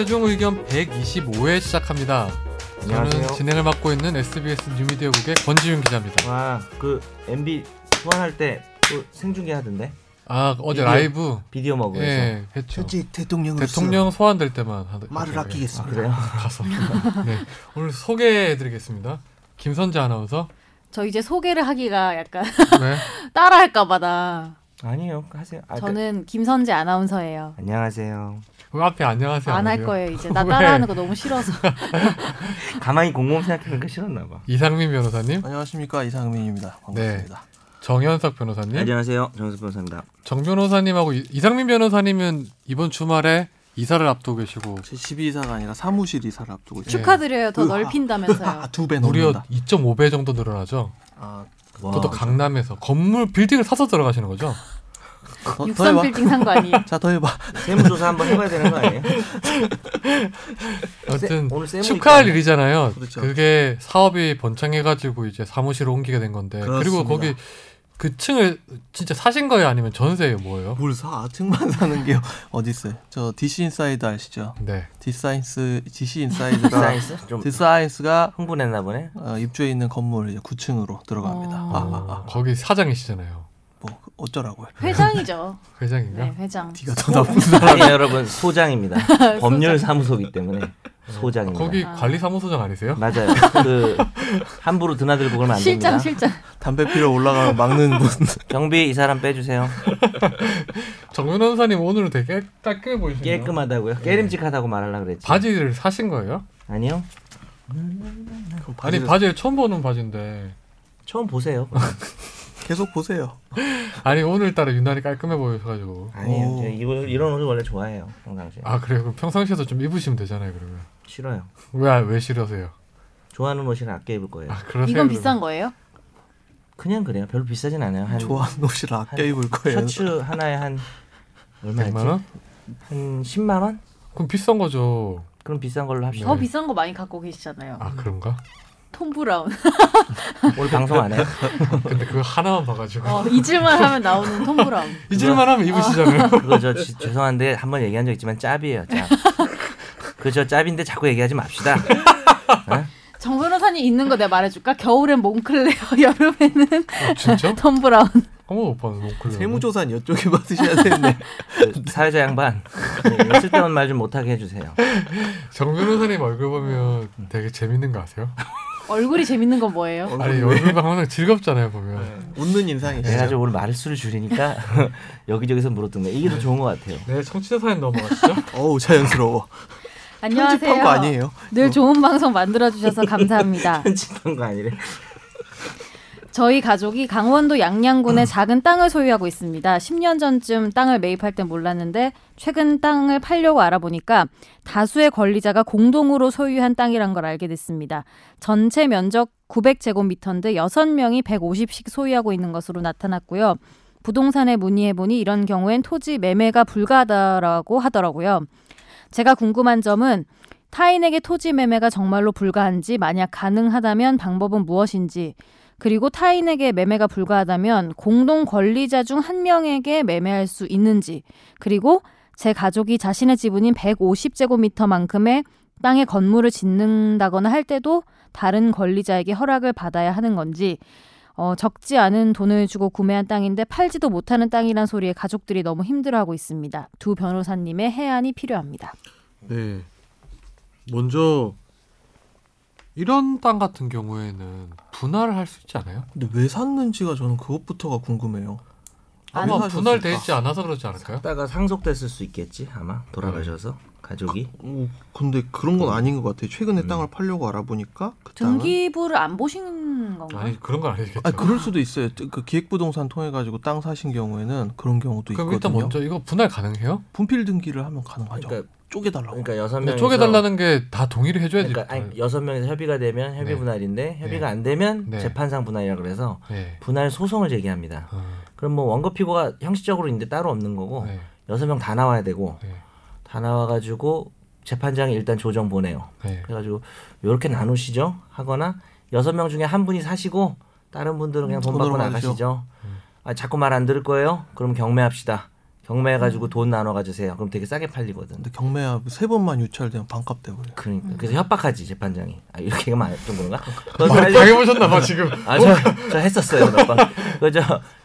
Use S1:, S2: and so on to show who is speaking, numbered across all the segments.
S1: 최종 의견 125회 시작합니다.
S2: 안녕하세요.
S1: 저는 진행을 맡고 있는 SBS 뉴미디어국의 권지윤 기자입니다.
S2: 와, 그 MB 소환할 때 또 생중계 하던데
S1: 아 어제
S2: 비디오-
S1: 라이브
S2: 비디오 먹으면서
S1: 예 했죠.
S3: 현직 대통령으로서
S1: 대통령 소환될 때만 하더,
S3: 말을
S1: 하더라고요.
S2: 아,
S3: 아끼겠습니다.
S2: 그래요?
S1: 가서 네 오늘 소개해드리겠습니다. 김선재 아나운서
S4: 저 이제 소개를 하기가 약간
S1: 왜
S4: 따라할까봐다.
S2: 아니에요, 하세요. 아, 그-
S4: 저는 김선재 아나운서예요.
S2: 안녕하세요.
S1: 왜 앞에 안녕하세요
S4: 안 할? 거예요 이제 나
S1: 왜?
S4: 따라하는 거 너무 싫어서.
S2: 가만히 곰곰 생각해보니까 싫었나 봐.
S1: 이상민 변호사님,
S3: 안녕하십니까 이상민입니다. 반갑습니다.
S1: 정현석 변호사님,
S2: 안녕하세요, 정수 변호사입니다.
S1: 정 변호사님하고 이- 이상민 변호사님은 이번 주말에 이사를 앞두고 계시고
S3: 제 집이 이사가 아니라 사무실 이사를 앞두고 있어요.
S4: 축하드려요. 더
S3: 으아.
S4: 넓힌다면서요.
S3: 두배
S1: 무려
S3: 넘는다.
S1: 2.5배 정도 늘어나죠.
S3: 아,
S2: 와,
S1: 그것도 강남에서 건물 빌딩을 사서 들어가시는 거죠?
S3: 더,
S4: 더63
S3: 해봐.
S4: 빌딩 산 거 아니에요?
S3: 자, 더 해봐.
S2: 세무조사 한번 해봐야 되는 거 아니에요?
S1: 아무튼
S2: 세- 오늘
S1: 축하할
S2: 있잖아요.
S1: 일이잖아요.
S3: 그렇죠.
S1: 그게 사업이 번창해가지고 이제 사무실을 옮기게 된 건데 그리고
S3: 그렇습니다.
S1: 거기 그 층을 진짜 사신 거예요, 아니면 전세예요, 뭐예요?
S3: 뭘 사? 층만 사는 게 어디 있어요? 저 DC 인사이드 아시죠?
S1: 네.
S3: 디사인스 DC 인사이드가 디사인스가
S2: 흥분했나 보네.
S3: 어, 입주해 있는 건물 이제 9층으로 들어갑니다.
S4: 어.
S3: 아, 아, 아.
S1: 거기 사장이시잖아요.
S3: 뭐 어쩌라고요?
S4: 회장이죠.
S1: 회장인가?
S4: 네, 회장.
S3: 네가 더 나쁜 사람.
S2: 아니 여러분 소장입니다. 법률 사무소기 때문에 소장입니다.
S1: 거기
S4: 아.
S1: 관리 사무소장 아니세요?
S2: 맞아요. 그 함부로 드나들고 그러면 안 됩니다.
S4: 실장 실장.
S3: 담배 피러 올라가면 막는 분.
S2: 경비 이 사람 빼주세요.
S1: 정 변호사님 오늘은 되게 깔끔해 보이시네요.
S2: 깨끗하다고요? 깨림직하다고 말하려 그랬지.
S1: 바지를 사신 거예요?
S2: 아니요.
S1: 아니 바지를 처음 보는 바지인데
S2: 처음 보세요.
S3: 계속 보세요.
S1: 아니 오늘따라 유난히 깔끔해 보여가지고.
S2: 제가 이거 이런 옷을 원래 좋아해요. 평상시에.
S1: 아 그래요? 그럼 평상시에도 좀 입으시면 되잖아요 그러면
S2: 싫어요.
S1: 왜왜 싫으세요?
S2: 좋아하는 옷이라 아껴 입을 거예요.
S1: 아 그러세요?
S4: 이건
S1: 그러면?
S4: 비싼 거예요?
S2: 그냥 그래요. 별로 비싸진 않아요. 한
S3: 좋아하는 옷을 아껴
S2: 한
S3: 입을 거예요.
S2: 셔츠 하나에 한 얼마였지?
S1: 100만 원?
S2: 한 10만 원?
S1: 그럼 비싼 거죠.
S2: 그럼 비싼 걸로 합시다.
S4: 더
S1: 네.
S4: 비싼 거 많이 갖고 계시잖아요.
S1: 아 그런가?
S4: 톰 브라운.
S2: 오늘 방송 안 해요?
S1: 근데 그거 하나만 봐가지고
S4: 어, 잊을만 하면 나오는 톰 브라운.
S1: 잊을만 하면 입으시잖아요.
S2: 그거 저 지- 죄송한데 한 번 얘기한 적 있지만 짭이에요. 짭. 그저 짭인데 자꾸 얘기하지 맙시다. 어?
S4: 정 변호사님 있는 거 내가 말해줄까? 겨울엔 몽클레어, 여름에는
S1: 어, 진짜?
S4: 톰 브라운.
S1: 몽클레어.
S3: 세무조사는 이쪽에 받으셔야 되는데.
S2: 그 사회자 양반 네, 쓸데없는 말 좀 못하게 해주세요.
S1: 정 변호사님 얼굴 보면 되게 재밌는 거 아세요?
S4: 얼굴이 재밌는 건 뭐예요?
S1: 아니 얼굴 보면 항상 즐겁잖아요 보면.
S3: 웃는 인상이시죠.
S2: 내가 좀 오늘 말수를 줄이니까 여기저기서 물어뜯네. 이게 더 좋은 것 같아요.
S1: 네 청취자 사연 넘어가시죠.
S3: 어우 자연스러워.
S4: 안녕하세요.
S3: 편집한 거 아니에요?
S4: 늘 좋은 방송 만들어 주셔서 감사합니다.
S2: 편집한 거 아니래.
S4: 저희 가족이 강원도 양양군에 작은 땅을 소유하고 있습니다. 10년 전쯤 땅을 매입할 땐 몰랐는데 최근 땅을 팔려고 알아보니까 다수의 권리자가 공동으로 소유한 땅이란 걸 알게 됐습니다. 전체 면적 900제곱미터인데 6명이 150씩 소유하고 있는 것으로 나타났고요. 부동산에 문의해보니 이런 경우엔 토지 매매가 불가하다라고 하더라고요. 제가 궁금한 점은 타인에게 토지 매매가 정말로 불가한지 만약 가능하다면 방법은 무엇인지 그리고 타인에게 매매가 불가하다면 공동 권리자 중 한 명에게 매매할 수 있는지, 그리고 제 가족이 자신의 지분인 150제곱미터만큼의 땅에 건물을 짓는다거나 할 때도 다른 권리자에게 허락을 받아야 하는 건지, 어, 적지 않은 돈을 주고 구매한 땅인데 팔지도 못하는 땅이란 소리에 가족들이 너무 힘들어하고 있습니다. 두 변호사님의 해안이 필요합니다.
S1: 네. 먼저 이런 땅 같은 경우에는 분할을 할 수 있지 않아요?
S3: 근데 왜 샀는지가 저는 그것부터가 궁금해요.
S1: 아마
S3: 사셨을까?
S1: 있지 않아서 그러지 않을까요?
S2: 하다가 상속됐을 수 있겠지 아마 돌아가셔서 가족이.
S3: 어, 근데 그런 건 아닌 것 같아요. 최근에 땅을 팔려고 알아보니까 그 땅은
S4: 등기부를 안 보신 건가요?
S1: 아니 그런 건 아니겠죠.
S3: 아 그럴 수도 있어요. 그 기획부동산 통해 가지고 땅 사신 경우에는 그런 경우도
S1: 그럼 일단
S3: 있거든요.
S1: 먼저 이거 분할 가능해요?
S3: 분필 등기를 하면 가능하죠.
S2: 그러니까
S3: 쪼개달라고.
S2: 그러니까 여섯 명
S1: 쪼개달라는 게 다 동의를 해줘야지.
S2: 그러니까 아니, 여섯 명에서 협의가 되면 협의
S1: 네.
S2: 분할인데 협의가
S1: 네.
S2: 안 되면
S1: 네.
S2: 재판상 분할이라 그래서
S1: 네.
S2: 분할 소송을 제기합니다.
S1: 어,
S2: 그럼 뭐 원고 피고가 형식적으로 있는데 따로 없는 거고
S1: 네.
S2: 여섯 명 다 나와야 되고
S1: 네.
S2: 다 나와가지고 재판장이 일단 조정 보내요.
S1: 네.
S2: 그래가지고 이렇게 나누시죠 하거나 여섯 명 중에 한 분이 사시고 다른 분들은 그냥 돈 받고. 나가시죠.
S1: 음.
S2: 아, 자꾸 말 안 들을 거예요? 그럼 경매합시다. 경매해가지고 돈 나눠 가주세요. 그럼 되게 싸게 팔리거든.
S3: 근데 경매야 세 번만 유찰되면 반값 돼버려.
S2: 그러니까 그래서 협박하지 재판장이. 아, 이렇게 하면 좀 그런가? 그거
S1: 말
S2: 살려-
S1: 당해보셨나 봐 지금.
S2: 아저 저 했었어요 몇 번. 그저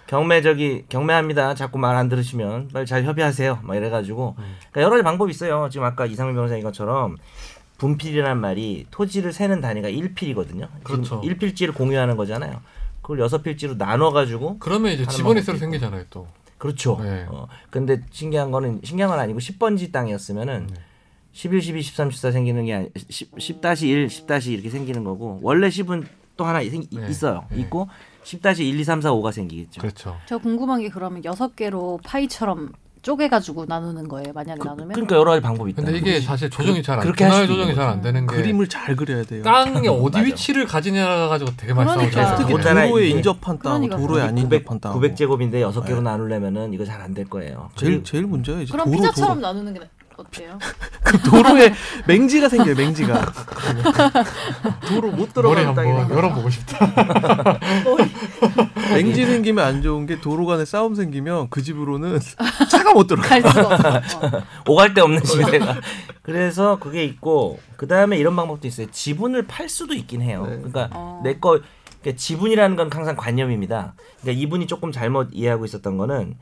S2: 경매 저기 경매합니다. 자꾸 말 안 들으시면 빨리 잘 협의하세요. 막 이래가지고 그러니까 여러 가지 방법이 있어요. 지금 아까 이상민 변호사님 것처럼 분필이란 말이 토지를 세는 단위가 1필이거든요.
S1: 그렇죠.
S2: 1필지를 공유하는 거잖아요. 그걸 여섯 필지로 나눠 가지고
S1: 그러면 이제 지번이
S2: 방법도
S1: 새로. 생기잖아요 또.
S2: 그렇죠.
S1: 네.
S2: 어, 근데 신기한 거는 신기한 건 아니고 10번지 땅이었으면은
S1: 네.
S2: 11, 12, 13, 14 생기는 게 아니 10, 10-1, 10- 이렇게 생기는 거고 원래 10은 또 하나 생,
S1: 네.
S2: 있어요.
S1: 네.
S2: 있고 10-1, 2, 3, 4, 5가 생기겠죠.
S1: 그렇죠.
S4: 저 궁금한 게 그러면 여섯 개로 파이처럼 쪼개가지고 나누는 거예요. 만약에
S2: 그,
S4: 나누면
S2: 그러니까 여러 가지 방법이 있다.
S1: 근데 이게 사실 조정이 잘안
S2: 그렇게 할
S1: 분할 조정이 잘 안 되는 게
S3: 그림을 잘 그려야 돼요.
S1: 땅이 어디. 위치를 가지냐가 가지고 되게 많이
S4: 그러니까.
S1: 싸우잖아요.
S3: 특히 도로에. 인접한 땅,
S4: 그러니까.
S3: 도로에 안
S2: 900,
S3: 인접한 땅.
S2: 900제곱인데 여섯 개로
S3: 네.
S2: 나누려면은 이거 잘 안 될 거예요.
S3: 제일 제일 문제야 이제
S4: 그럼
S3: 도로
S4: 피자처럼
S3: 도로.
S4: 나누는 게 어때요?
S3: 그 도로에 맹지가 생겨요 맹지가. 도로 못 들어가는 땅이 생겨.
S1: 열어보고 싶다.
S3: 맹지 생기면 안 좋은 게 도로 간에 싸움 생기면 그 집으로는 차가 못 들어가.
S4: 갈 수가 없어. 어.
S2: 오갈 데 없는 집에가. 그래서 그게 있고 그 다음에 이런 방법도 있어요. 지분을 팔 수도 있긴 해요.
S3: 네.
S2: 그러니까
S4: 어.
S2: 내거 그러니까 지분이라는 건 항상 관념입니다. 그러니까 이분이 조금 잘못 이해하고 있었던 거는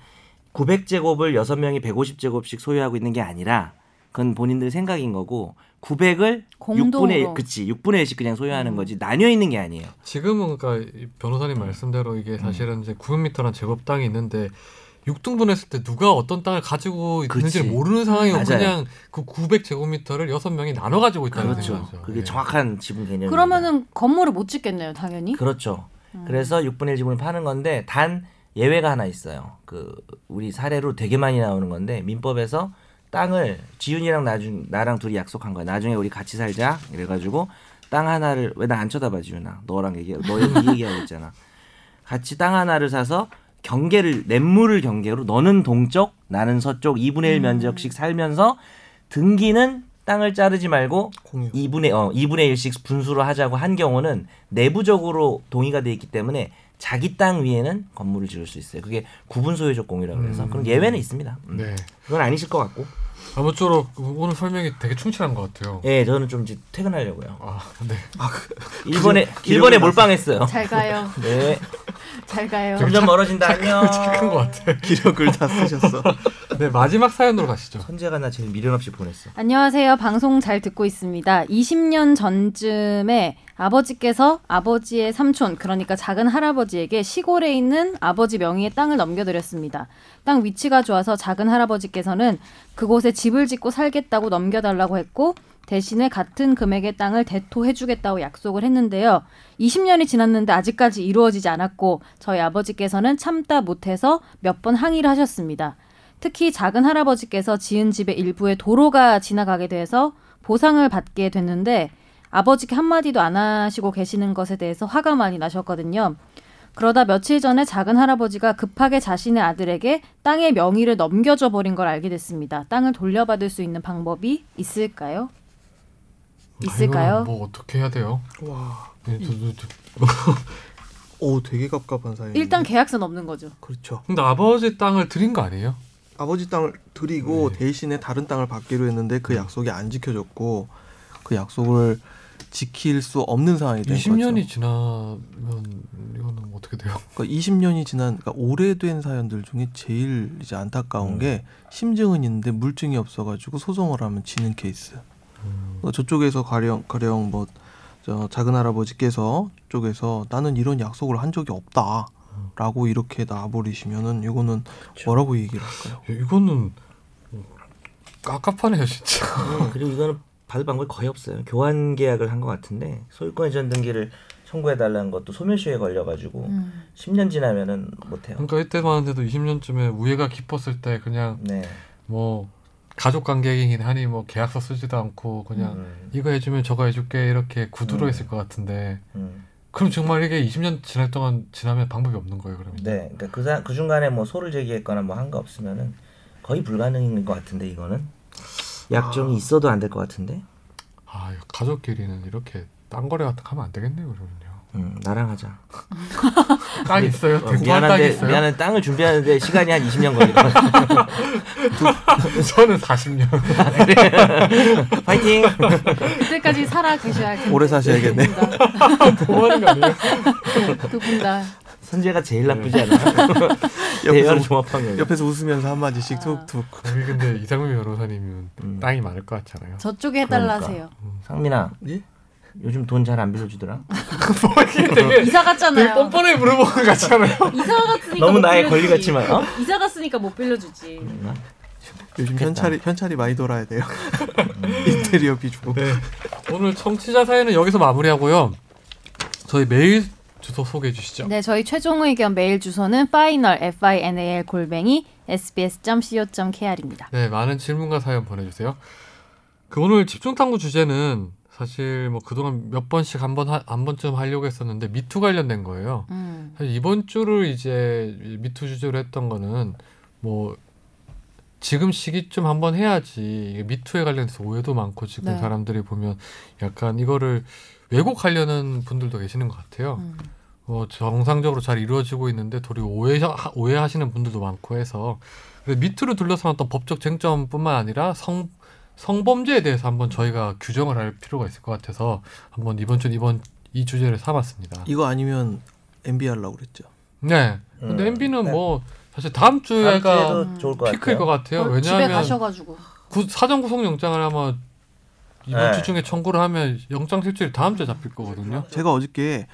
S2: 900제곱을 6명이 150제곱씩 소유하고 있는 게 아니라 그건 본인들 생각인 거고 900을
S4: 공동으로.
S2: 6분의 그치 6분의 1씩 그냥 소유하는 거지 나뉘어 있는 게 아니에요.
S1: 지금은 그러니까 이 변호사님 말씀대로 이게 사실은 이제 900m란 제곱 땅이 있는데 6등분 했을 때 누가 어떤 땅을 가지고 있는지를
S2: 그치.
S1: 모르는 상황이고
S2: 맞아요.
S1: 그냥 그 900제곱미터를 여섯 명이 나눠 가지고 있다는
S2: 그렇죠.
S1: 거죠.
S2: 그게
S1: 예.
S2: 정확한 지분 개념입니다.
S4: 그러면은 건물을 못 짓겠네요, 당연히.
S2: 그렇죠.
S4: 음.
S2: 그래서 6분의 1 지분을 파는 건데 단 예외가 하나 있어요. 그 우리 사례로 되게 많이 나오는 건데 민법에서 땅을 지윤이랑 나중 나랑 둘이 약속한 거야. 나중에 우리 같이 살자. 이래가지고 땅 하나를 왜 나 안 쳐다봐 지윤아. 너랑 얘기 너이 얘기하고 있잖아. 같이 땅 하나를 사서 경계를 냇물을 경계로 너는 동쪽 나는 서쪽 2분의 1 면적씩 살면서 등기는 땅을 자르지 말고
S3: 공유.
S2: 2분의 어 2분의 1씩 분수로 하자고 한 경우는 내부적으로 동의가 돼 있기 때문에 자기 땅 위에는 건물을 지을 수 있어요. 그게 구분 소유적 공유라고 그래서
S1: 음.
S2: 그런 예외는 있습니다. 음.
S1: 네.
S2: 그건 아니실 것 같고.
S1: 아무쪼록 오늘 설명이 되게 충실한 것 같아요.
S2: 예, 저는 좀 이제 퇴근하려고요.
S1: 아, 네.
S2: 일본에
S3: 기력-
S2: 일본에
S3: 기력이
S2: 몰빵했어요.
S4: 잘 가요.
S2: 네,
S4: 잘 가요.
S2: 점점 멀어진다. 안녕.
S1: 착한 것 같아.
S3: 기력을 다 쓰셨어.
S1: 네, 마지막 사연으로 가시죠.
S2: 선재가 나 제일 미련 없이 보냈어.
S4: 안녕하세요. 방송 잘 듣고 있습니다. 20년 전쯤에 아버지께서 아버지의 삼촌, 그러니까 작은 할아버지에게 시골에 있는 아버지 명의의 땅을 넘겨드렸습니다. 땅 위치가 좋아서 작은 할아버지께서는 그곳에 집을 짓고 살겠다고 넘겨달라고 했고, 대신에 같은 금액의 땅을 대토해주겠다고 약속을 했는데요. 20년이 지났는데 아직까지 이루어지지 않았고, 저희 아버지께서는 참다 못해서 몇 번 항의를 하셨습니다. 특히 작은 할아버지께서 지은 집의 일부에 도로가 지나가게 돼서 보상을 받게 됐는데 아버지께 한마디도 안 하시고 계시는 것에 대해서 화가 많이 나셨거든요. 그러다 며칠 전에 작은 할아버지가 급하게 자신의 아들에게 땅의 명의를 넘겨줘 버린 걸 알게 됐습니다. 땅을 돌려받을 수 있는 방법이 있을까요? 있을까요?
S1: 아, 뭐 어떻게 해야 돼요?
S3: 와,
S1: 네, 저, 저, 저.
S3: 오 되게 갑갑한 사연.
S4: 일단 계약서는 없는 거죠.
S3: 그렇죠.
S1: 근데 아버지 땅을 드린 거 아니에요?
S3: 아버지 땅을 드리고
S1: 네.
S3: 대신에 다른 땅을 받기로 했는데 그 약속이 안 지켜졌고 그 약속을 지킬 수 없는 상황이 된
S1: 20년이
S3: 거죠.
S1: 지나면 이거는 어떻게 돼요?
S3: 그러니까 20년이 지난 그러니까 오래된 사연들 중에 제일 이제 안타까운
S2: 음.
S3: 게 심증은 있는데 물증이 없어가지고 소송을 하면 지는 케이스. 어, 저쪽에서 가령 가령 뭐 저 작은 할아버지께서 쪽에서 나는 이런 약속을 한 적이 없다 라고 이렇게 놔버리시면은 이거는 뭐라고 얘기를 할까요?
S1: 이거는 깝깝하네요, 진짜.
S2: 음, 그리고 이거는 받을 방법이 거의 없어요. 교환 계약을 한 것 같은데 소유권 이전 등기를 청구해 달라는 것도 소멸시효에 걸려가지고
S4: 음.
S2: 10년 지나면은 못해요.
S1: 그러니까 이때만 해도 20년쯤에 우애가 깊었을 때 그냥
S2: 네.
S1: 뭐 가족 관계이긴 하니 뭐 계약서 쓰지도 않고 그냥
S2: 음,
S1: 이거 해주면 저거 해줄게 이렇게 구두로
S2: 음.
S1: 했을 것 같은데
S2: 음.
S1: 그럼 정말 이게 20년 지날 동안 지나면 방법이 없는 거예요 그러면
S2: 네. 그러니까 그, 사, 그 중간에 뭐 소를 제기했거나 뭐 한 거 없으면은 거의 불가능인 것 같은데 이거는 약정이 있어도 안 될 것 같은데.
S1: 아 가족끼리는 이렇게 땅거래 같은 거 하면 안 되겠네요 그러면요
S2: 음, 나랑 하자.
S1: 땅 있어요?
S2: 어, 미안한데
S1: 있어요?
S2: 미안한 땅을 준비하는데 시간이 한 20년 걸리거든.
S1: 저는 40년.
S2: 파이팅.
S4: 그때까지 살아 계셔야 할 텐데.
S3: 오래 사셔야겠네.
S1: 뭐 하는 거 아니에요?
S4: 두분 다.
S2: 선재가 제일 나쁘지 않아. 대화를 종합하면.
S3: 옆에서 웃으면서 한 마디씩
S4: 아.
S3: 툭툭.
S1: 우리 근데 이상민 변호사님은
S2: 음.
S1: 땅이 많을 것 같잖아요.
S4: 저쪽에 해달라
S2: 그러니까.
S4: 하세요.
S2: 상민아.
S3: 예?
S2: 요즘 돈 잘 안 빌려주더라.
S1: 되게
S4: 이사 갔잖아요.
S1: 뻔뻔하게 물어보는 것 같잖아요.
S4: 이사 갔으니까
S2: 너무
S4: 못
S2: 나의. 권리 같지만 어?
S4: 이사 갔으니까 못 빌려주지.
S2: 음.
S3: 요즘
S2: 좋겠다.
S3: 현찰이 현찰이 많이 돌아야 돼요. 인테리어 비주고.
S1: 네. 오늘 청취자 사연은 여기서 마무리하고요. 저희 메일 주소 소개해 주시죠.
S4: 네, 저희 최종 의견 메일 주소는 final f i n a l 골뱅이 sbs.co.kr입니다.
S1: 네, 많은 질문과 사연 보내주세요. 그 오늘 집중 탐구 주제는 사실 뭐 그동안 몇 번씩 한 번 한 번쯤 하려고 했었는데 미투 관련된 거예요.
S4: 음.
S1: 사실 이번 주를 이제 미투 주제로 했던 거는 뭐 지금 시기쯤 한번 해야지 미투에 관련해서 오해도 많고 지금
S4: 네.
S1: 사람들이 보면 약간 이거를 왜곡하려는 분들도 계시는 것 같아요.
S4: 음.
S1: 어, 정상적으로 잘 이루어지고 있는데 도리어 오해 오해하시는 분들도 많고 해서 미투를 둘러싼 어떤 법적 쟁점뿐만 아니라 성 성범죄에 대해서 한번 저희가 규정을 할 필요가 있을 것 같아서 한번 이번 주 이번 이 주제를 삼았습니다.
S3: 이거 아니면 MB 하려고 그랬죠.
S1: 네. 근데
S2: 음.
S1: MB는
S2: 네.
S1: 뭐 사실 다음
S2: 다음
S1: 주가
S2: 주에도 좋을 것
S1: 피크일 것
S2: 같아요.
S1: 같아요.
S4: 집에
S1: 왜냐하면 사전 구속 영장을 아마 이번
S2: 네.
S1: 주 중에 청구를 하면 영장 실질이 다음 주에 잡힐 거거든요.
S3: 제가 어저께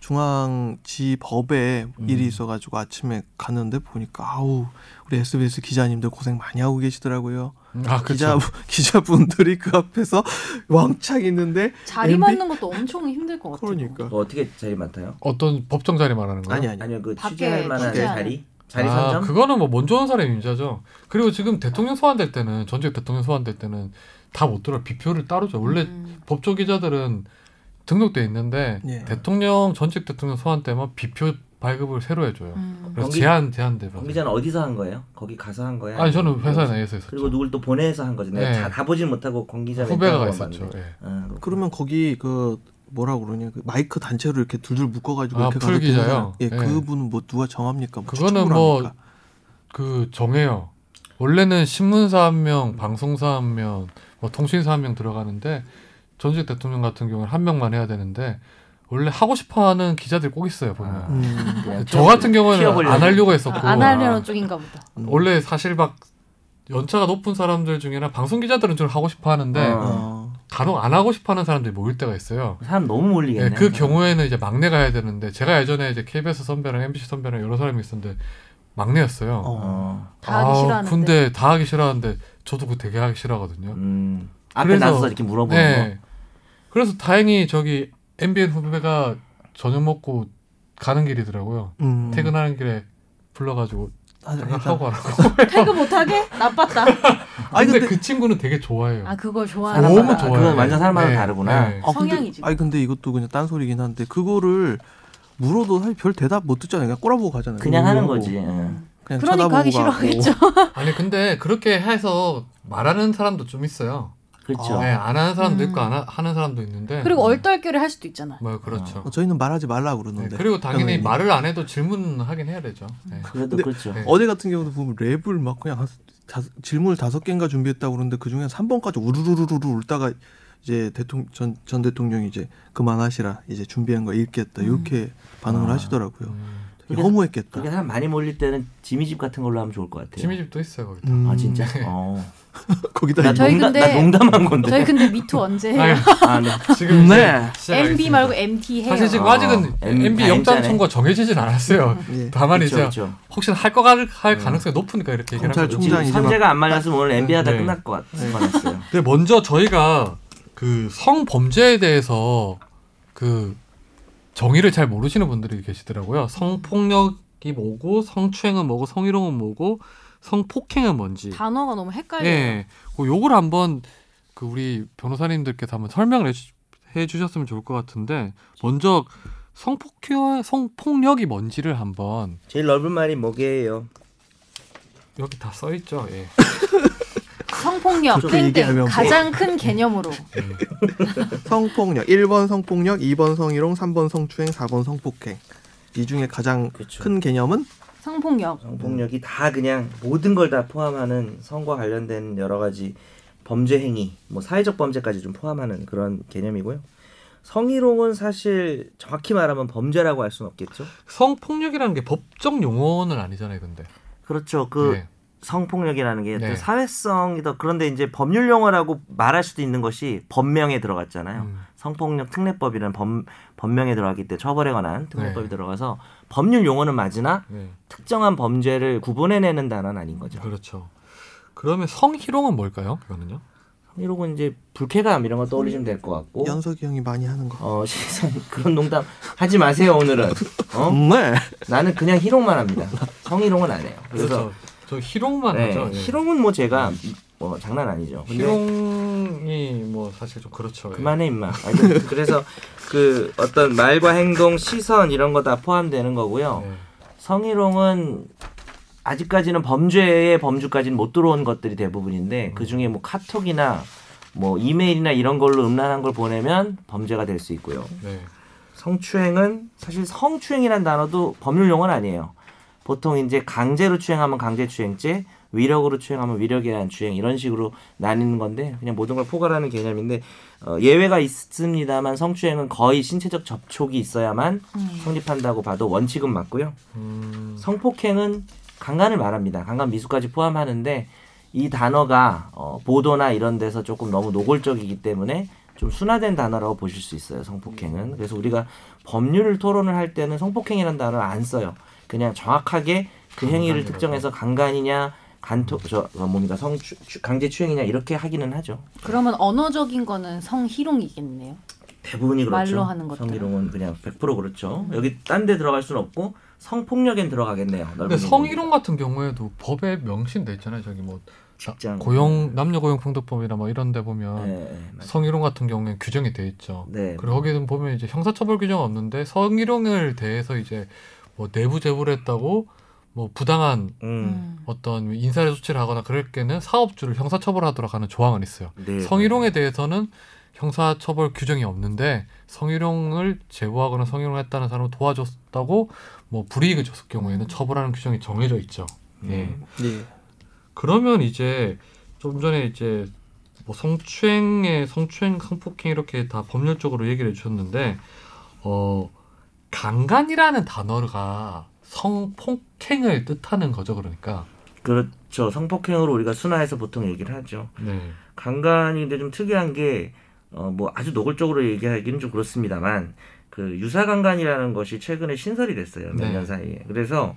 S3: 중앙지법에
S2: 음.
S3: 일이 있어가지고 아침에 갔는데 보니까 아우 우리 SBS 기자님들 고생 많이 하고 계시더라고요.
S1: 아,
S3: 기자
S1: 그렇죠.
S3: 기자분들이 그 앞에서 왕창 있는데
S4: 자리
S3: MB?
S4: 맞는 것도 엄청 힘들 것 같아요.
S3: 그러니까
S2: 뭐 어떻게 자리 맡아요?
S1: 어떤 법정 자리 말하는 거예요?
S3: 아니 아니
S2: 아니요 그 취재할 만한
S4: 취재하는.
S2: 자리? 자리
S1: 아,
S2: 선정?
S1: 그거는 뭐 먼저 온 사람이 임자죠. 그리고 지금 대통령 소환될 때는 전직 대통령 소환될 때는 다 못 들어 비표를 따로 줘. 원래
S4: 음.
S1: 법조 기자들은 등록돼 있는데
S3: 예.
S1: 대통령 전직 대통령 소환 때만 비표 발급을 새로 해줘요.
S4: 음.
S1: 그래서
S2: 거기-
S1: 제한 제한돼.
S2: 권 기자는 어디서 한 거예요? 거기 가서 한 거야?
S1: 아니 저는 회사? 내에서 했었죠.
S2: 그리고 누굴 또 보내서 한 거지. 내가
S1: 네.
S2: 다, 다 보진 못하고 권 기자
S1: 후배가 있었죠. 예.
S2: 아.
S3: 그러면 거기 그 뭐라 그러냐 그 마이크 단체로 이렇게 둘둘 묶어가지고
S1: 아,
S3: 이렇게
S1: 풀 기자요?
S3: 예,
S1: 네.
S3: 그분은 뭐 누가 정합니까? 뭐
S1: 그거는 뭐? 그 정해요. 원래는 신문사 한 명, 방송사 한 명, 뭐 통신사 한 명 들어가는데 전직 대통령 같은 경우는 한 명만 해야 되는데 원래 하고 싶어하는 기자들이 꼭 있어요 보면.
S2: 아.
S3: 음,
S2: 그냥
S1: 저 같은 경우는. 안 하려고 했었고
S4: 아, 안 하려는 쪽인가 보다.
S3: 음.
S1: 원래 사실 막 연차가 높은 사람들 중에는 방송 기자들은 좀 하고 싶어 하는데
S2: 어.
S3: 어.
S1: 간혹 안 하고 싶어하는 사람들이 모일 때가 있어요.
S2: 사람 너무 몰리겠네.
S1: 네, 그 경우에는 이제 막내가 해야 되는데 제가 예전에 이제 KBS 선배랑 MBC 선배랑 여러 사람이 있었는데 막내였어요.
S3: 어.
S2: 어.
S4: 다 하기
S1: 아,
S4: 싫어하는데.
S1: 근데 다 하기 싫어하는데 저도 그거 되게 하기 싫어하거든요.
S2: 음. 앞에
S1: 그래서-
S2: 나서서 이렇게 물어보는
S1: 네. 그래서 다행히 저기 MBN 후배가 저녁 먹고 가는 길이더라고요.
S3: 음.
S1: 퇴근하는 길에 불러가지고
S3: 아,
S1: 하고 하라고.
S4: 퇴근 못하게? 나빴다.
S3: 아니,
S1: 근데,
S3: 근데-
S1: 그 친구는 되게 좋아해요.
S4: 아 그걸
S2: 거.
S4: 좋아하는
S1: 너무
S2: 사람마다-
S1: 좋아해요.
S2: 그건 완전 사람마다 다르구나.
S1: 네.
S3: 아,
S4: 성향이지.
S3: 아니 근데 이것도 그냥 딴 소리긴 한데 그거를 물어도 사실 별 대답 못 듣잖아요. 그냥 꼬라보고 가잖아요.
S2: 그냥 하는. 거지. 예.
S3: 그냥
S4: 그러니까 하기. 싫어하겠죠.
S1: 아니 근데 그렇게 해서 말하는 사람도 좀 있어요.
S2: 그렇죠.
S1: 네, 안 하는 사람도
S4: 음.
S1: 있고 안 하, 하는 사람도 있는데.
S4: 그리고 얼떨결에 할 수도 있잖아.
S1: 뭐 그렇죠.
S3: 어, 저희는 말하지 말라
S1: 네,
S3: 그러는데.
S1: 그리고 당연히
S3: 당연히.
S1: 말을 안 해도 질문하긴 해야 되죠. 네.
S2: 그래도
S3: 근데-
S2: 그렇죠.
S1: 네.
S3: 어제 같은 경우도 보면 랩을 막 그냥 한 다섯- 질문을 다섯 개인가 준비했다고 그러는데 그 중에 3번까지 우르르르르 울다가 이제 대통령 전, 전 대통령이 이제 그만하시라 이제 준비한 거 읽겠다
S4: 음.
S3: 이렇게 반응을
S2: 아.
S3: 하시더라고요.
S1: 음,
S3: 허무했겠다.
S2: 그렇게 사람 많이 몰릴 때는 지미집 같은 걸로 하면 좋을 것 같아요.
S1: 지미집도 있어요 거기.
S3: 음.
S2: 아 진짜? 어.
S3: 거기다
S2: 나,
S4: 저희
S2: 농담,
S4: 근데-
S2: 나 농담한 건데.
S4: 저희 근데 미투 언제 해요?
S1: 아유,
S2: 아, 네.
S1: 지금
S3: 네.
S4: MB 말고 MT 해요.
S1: 사실 지금
S2: 어,
S1: 아직은
S2: M-
S1: MB
S2: 다
S1: 영장. 청구가 정해지진 않았어요.
S3: 예.
S1: 다만
S2: 그렇죠,
S1: 이제
S2: 그렇죠.
S1: 혹시나 할거할 가능성이 높으니까 이렇게 얘기를 한 거죠.
S2: 선재가 안 말렸으면 오늘 NBA 하다
S1: 네.
S2: 끝날 것 같-
S3: 네.
S2: 뻔했어요.
S1: 근데 먼저 저희가 그 성범죄에 대해서 그 정의를 잘 모르시는 분들이 계시더라고요. 성폭력이 뭐고 성추행은 뭐고 성희롱은 뭐고 성폭행은 뭔지.
S4: 단어가 너무 헷갈려요.
S1: 예. 그 요걸 한번 그 우리 변호사님들께서 한번 설명을 해주, 해주셨으면 좋을 것 같은데 먼저 성폭행 성폭력이 뭔지를 한번
S2: 제일 넓은 말이 뭐게요?
S1: 여기 다 써 있죠. 예.
S4: 성폭력
S3: 좀
S4: 땡땡
S3: 뭐.
S4: 가장 큰 개념으로
S3: 성폭력 1번 성폭력, 2번 성희롱, 3번 성추행, 4번 성폭행. 이 중에 가장
S2: 그렇죠.
S3: 큰 개념은
S4: 성폭력.
S2: 성폭력이 다 그냥 모든 걸 다 포함하는 성과 관련된 여러 가지 범죄 행위, 뭐 사회적 범죄까지 좀 포함하는 그런 개념이고요. 성희롱은 사실 정확히 말하면 범죄라고 할 수는 없겠죠.
S1: 성폭력이라는 게 법적 용어는 아니잖아요, 근데.
S2: 그렇죠. 그
S1: 네.
S2: 성폭력이라는 게
S1: 네.
S2: 또 사회성이 더 그런데 이제 법률 용어라고 말할 수도 있는 것이 법명에 들어갔잖아요.
S1: 음.
S2: 성폭력 특례법이라는 법, 법명에 들어갔기 때문에 처벌에 관한 특례법이
S1: 네.
S2: 들어가서 법률 용어는 맞으나
S1: 네.
S2: 특정한 범죄를 구분해내는 단어는 아닌 거죠.
S1: 그렇죠. 그러면 성희롱은 뭘까요? 그거는요?
S2: 이러고 이제 불쾌감 이런 거 떠올리시면 될 것 같고
S3: 연석이 형이 많이 하는 거.
S2: 어 시선 그런 농담 하지 마세요 오늘은 어
S3: 네.
S2: 나는 그냥 희롱만 합니다 성희롱은 안 해요 그래서
S1: 그렇죠. 저 희롱만
S2: 네,
S1: 하죠. 예.
S2: 희롱은 뭐 제가 뭐 장난 아니죠 근데
S1: 희롱이 뭐 사실 좀 그렇죠. 예.
S2: 그만해 임마 하여튼 그래서 그 어떤 말과 행동 시선 이런 거 다 포함되는 거고요
S1: 네.
S2: 성희롱은 아직까지는 범죄의 범주까지는 못 들어온 것들이 대부분인데 그 중에 뭐 카톡이나 뭐 이메일이나 이런 걸로 음란한 걸 보내면 범죄가 될 수 있고요.
S1: 네.
S2: 성추행은 사실 성추행이란 단어도 법률 용어는 아니에요. 보통 이제 강제로 추행하면 강제추행죄, 위력으로 추행하면 위력에 의한 추행 이런 식으로 나뉘는 건데 그냥 모든 걸 포괄하는 개념인데 어, 예외가 있습니다만 성추행은 거의 신체적 접촉이 있어야만
S4: 음.
S2: 성립한다고 봐도 원칙은 맞고요.
S1: 음,
S2: 성폭행은 강간을 말합니다. 강간 미수까지 포함하는데 이 단어가 어, 보도나 이런 데서 조금 너무 노골적이기 때문에 좀 순화된 단어라고 보실 수 있어요. 성폭행은 그래서 우리가 법률 토론을 할 때는 성폭행이라는 단어를 안 써요. 그냥 정확하게 그 행위를. 특정해서 강간이냐 간토 저 어, 뭡니까 성 강제 추행이냐 이렇게 하기는 하죠.
S4: 그러면 언어적인 거는 성희롱이겠네요.
S2: 대부분이 그렇죠.
S4: 말로 하는 것들은.
S2: 성희롱은 그냥 100% 그렇죠. 여기 딴 데 들어갈 수는 없고 성폭력엔 들어가겠네요.
S1: 근데 성희롱 같은 경우에도 법에 명시돼 있잖아요. 저기 뭐
S2: 직장
S1: 고용 남녀 고용 평등법이나 뭐 이런 데 보면
S2: 네, 네.
S1: 성희롱 같은 경우에는 규정이 돼 있죠.
S2: 네.
S1: 그리고 거기는 보면 이제 형사처벌 규정은 없는데 성희롱을 대해서 이제 뭐 내부 제보를 했다고 뭐 부당한
S2: 음.
S4: 음.
S1: 어떤 인사를 조치를 하거나 그럴 때는 사업주를 형사처벌하도록 하는 조항은 있어요.
S2: 네.
S1: 성희롱에 대해서는 형사처벌 규정이 없는데 성희롱을 제보하거나 성희롱을 했다는 사람을 도와줬다고 뭐 불이익을 줬을 경우에는 처벌하는 규정이 정해져 있죠. 예.
S3: 예.
S1: 그러면 이제 좀 전에 이제 뭐 성추행에 성추행, 성폭행 이렇게 다 법률적으로 얘기를 해 주셨는데 어 강간이라는 단어가 성폭행을 뜻하는 거죠, 그러니까.
S2: 그렇죠. 성폭행으로 우리가 순화해서 보통 얘기를 하죠.
S1: 네.
S2: 강간인데 좀 특이한 게 어 뭐 아주 노골적으로 얘기하기는 좀 그렇습니다만 그 유사 강간이라는 것이 최근에 신설이 됐어요. 몇
S1: 네.
S2: 년 사이에. 그래서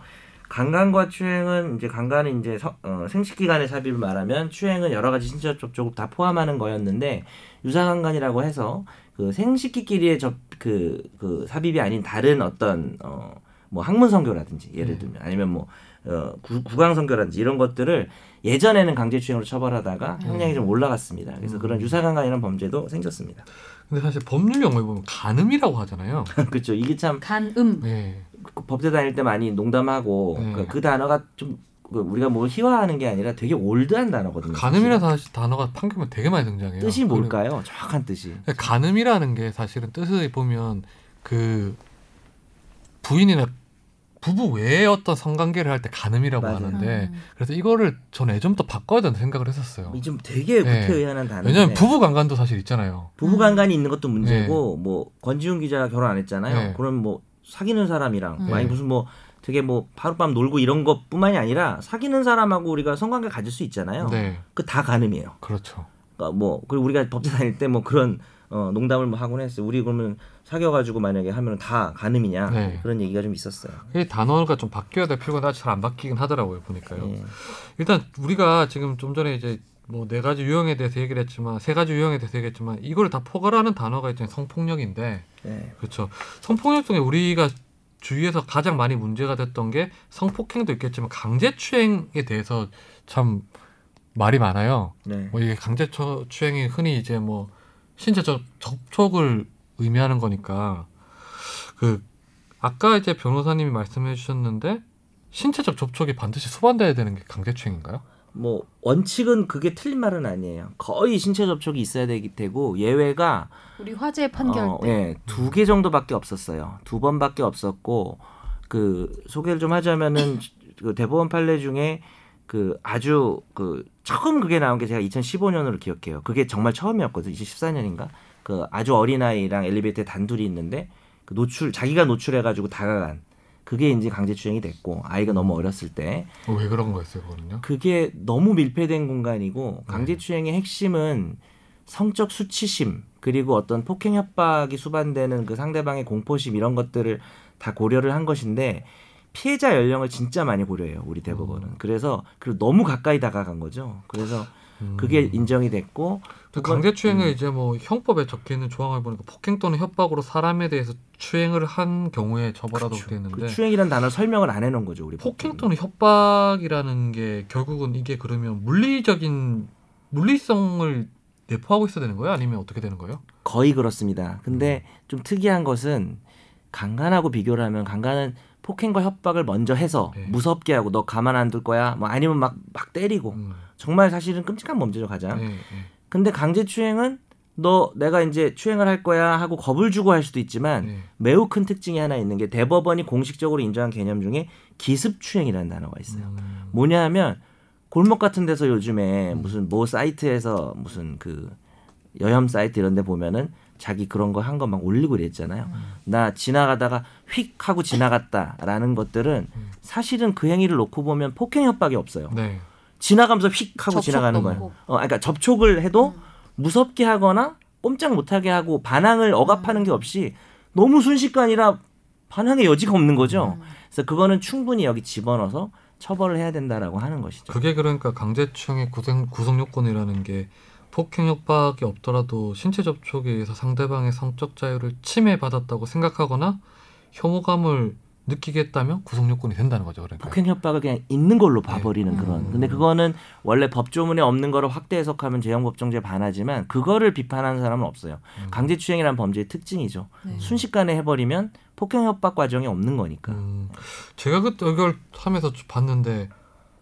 S2: 강간과 추행은 이제 강간은 이제 서- 어, 생식기간의 삽입을 말하면 추행은 여러 가지 신체적 접촉을 다 포함하는 거였는데 유사 강간이라고 해서 그 생식기끼리의 접그 그 삽입이 아닌 다른 어떤 어뭐 학문 성교라든지 예를
S1: 음.
S2: 들면 아니면 뭐 어, 구, 구강 성교라든지 이런 것들을 예전에는 강제추행으로 처벌하다가 형량이 좀 올라갔습니다. 그래서 그런 유사강간이라는 범죄도 생겼습니다.
S1: 근데 사실 법률 용어에 보면 간음이라고 하잖아요.
S2: 그렇죠. 이게 참
S4: 간음.
S1: 네.
S2: 그 법대 다닐 때 많이 농담하고
S1: 네.
S2: 그, 그 단어가 좀그 우리가 뭘 희화하는 게 아니라 되게 올드한 단어거든요.
S1: 간음이라는
S2: 사실은.
S1: 사실 단어가 판결에 되게 많이 등장해요.
S2: 뜻이 뭘까요? 정확한 뜻이.
S1: 간음이라는 게 사실은 뜻을 보면 그 부인이나 부부 외에 어떤 성관계를 할때 간음이라고
S2: 맞아요.
S1: 하는데
S4: 음.
S1: 그래서 이거를 전 예전부터 바꿔야 된다 생각을 했었어요.
S2: 이좀 되게
S1: 네.
S2: 구태의연한 단어.
S1: 왜냐하면 부부 강간도 사실 있잖아요.
S2: 부부 간간이 있는 것도 문제고 뭐 권지훈 기자가 결혼 안 했잖아요.
S1: 네.
S2: 그럼 뭐 사귀는 사람이랑
S4: 음.
S2: 아니
S1: 네.
S2: 무슨 뭐 되게 뭐 하룻밤 놀고 이런 것뿐만이 아니라 사귀는 사람하고 우리가 성관계 가질 수 있잖아요.
S1: 네,
S2: 그다 간음이에요.
S1: 그렇죠.
S2: 그러니까 뭐 그리고 우리가 법대 다닐 때 뭐 그런 어, 농담을 뭐 하곤 했어요. 우리 그러면 사귀어가지고 만약에 하면 다 간음이냐
S1: 네.
S2: 그런 얘기가 좀 있었어요.
S1: 이 단어가 좀 바뀌어야 될 필요가 잘 안 바뀌긴 하더라고요 보니까요.
S2: 예.
S1: 일단 우리가 지금 좀 전에 이제 뭐 네 가지 유형에 대해서 얘기를 했지만 세 가지 유형에 대해서 얘기했지만 이걸 다 포괄하는 단어가 있잖아요. 성폭력인데
S2: 네.
S1: 그렇죠. 성폭력 중에 우리가 주위에서 가장 많이 문제가 됐던 게 성폭행도 있겠지만 강제추행에 대해서 참 말이 많아요.
S2: 네.
S1: 뭐 이게 강제추행이 흔히 이제 뭐 신체적 접촉을 의미하는 거니까 그 아까 이제 변호사님이 말씀해 주셨는데 신체적 접촉이 반드시 수반돼야 되는 게 강제추행인가요?
S2: 뭐 원칙은 그게 틀린 말은 아니에요. 거의 신체 접촉이 있어야 되기 되고 예외가
S4: 우리 화재 판결
S2: 어,
S4: 때
S2: 예, 두개 정도밖에 없었어요. 두 번밖에 없었고 그 소개를 좀 하자면은 그 대법원 판례 중에 그 아주 그 처음 그게 나온 게 제가 2015년으로 기억해요. 그게 정말 처음이었거든요. 2014년인가? 그 아주 어린 아이랑 엘리베이터에 단둘이 있는데 그 노출 자기가 노출해 가지고 다가간 그게 이제 강제추행이 됐고 아이가 너무 어렸을 때.
S1: 어, 왜 그런 거였어요, 그거는요?
S2: 그게 너무 밀폐된 공간이고 강제추행의 핵심은 성적 수치심 그리고 어떤 폭행 협박이 수반되는 그 상대방의 공포심 이런 것들을 다 고려를 한 것인데 피해자 연령을 진짜 많이 고려해요 우리 대법원은. 그래서 그리고 너무 가까이 다가간 거죠. 그래서 그게 인정이 됐고 그두 번-
S1: 강제 추행에 이제 뭐 형법에 적혀 있는 조항을 보니까 폭행 또는 협박으로 사람에 대해서 추행을 한 경우에 처벌하도록 되어 있는데
S2: 그 추행이라는 단어 설명을 안 해놓은 거죠 우리
S1: 폭행. 또는 협박이라는 게 결국은 이게 그러면 물리적인 물리성을 내포하고 있어야 되는 거예요? 아니면 어떻게 되는 거예요?
S2: 거의 그렇습니다. 근데 좀 특이한 것은 강간하고 비교를 하면 강간은 폭행과 협박을 먼저 해서
S1: 네.
S2: 무섭게 하고 너 가만 안 둘 거야 뭐 아니면 막 막 때리고
S1: 음.
S2: 정말 사실은 끔찍한 범죄죠 가장.
S1: 네, 네.
S2: 근데 강제 추행은 너 내가 이제 추행을 할 거야 하고 겁을 주고 할 수도 있지만
S1: 네.
S2: 매우 큰 특징이 하나 있는 게 대법원이 공식적으로 인정한 개념 중에 기습 추행이라는 단어가 있어요.
S1: 음.
S2: 뭐냐 하면 골목 같은 데서 요즘에 무슨 모 사이트에서 무슨 그 여혐 사이트 이런 데 보면은 자기 그런 거 한 거 막 올리고 이랬잖아요. 나 지나가다가 휙 하고 지나갔다라는 것들은 사실은 그 행위를 놓고 보면 폭행 협박이 없어요.
S1: 네.
S2: 지나가면서 휙 하고 지나가는 거예요.
S4: 없고.
S2: 어, 그러니까 접촉을 해도 무섭게 하거나 꼼짝 못하게 하고 반항을 억압하는 게 없이 너무 순식간이라 반항의 여지가 없는 거죠. 그래서 그거는 충분히 여기 집어넣어서 처벌을 해야 된다라고 하는 것이죠.
S1: 그게 그러니까 강제추행의 구성, 구성 요건이라는 게 폭행 협박이 없더라도 신체 접촉에 의해서 상대방의 성적 자유를 침해받았다고 생각하거나 혐오감을 느끼겠다면 구성 요건이 된다는 거죠. 그러니까.
S2: 폭행 협박을 그냥 있는 걸로 봐버리는
S4: 네.
S2: 그런.
S1: 음.
S2: 근데 그거는 원래 법조문에 없는 거를 확대 해석하면 재형 법정제 반하지만 그거를 비판하는 사람은 없어요.
S1: 음.
S2: 강제추행이라는 범죄의 특징이죠.
S4: 네.
S2: 순식간에 해버리면 폭행 협박 과정이 없는 거니까.
S1: 음, 제가 그때 이걸 하면서 봤는데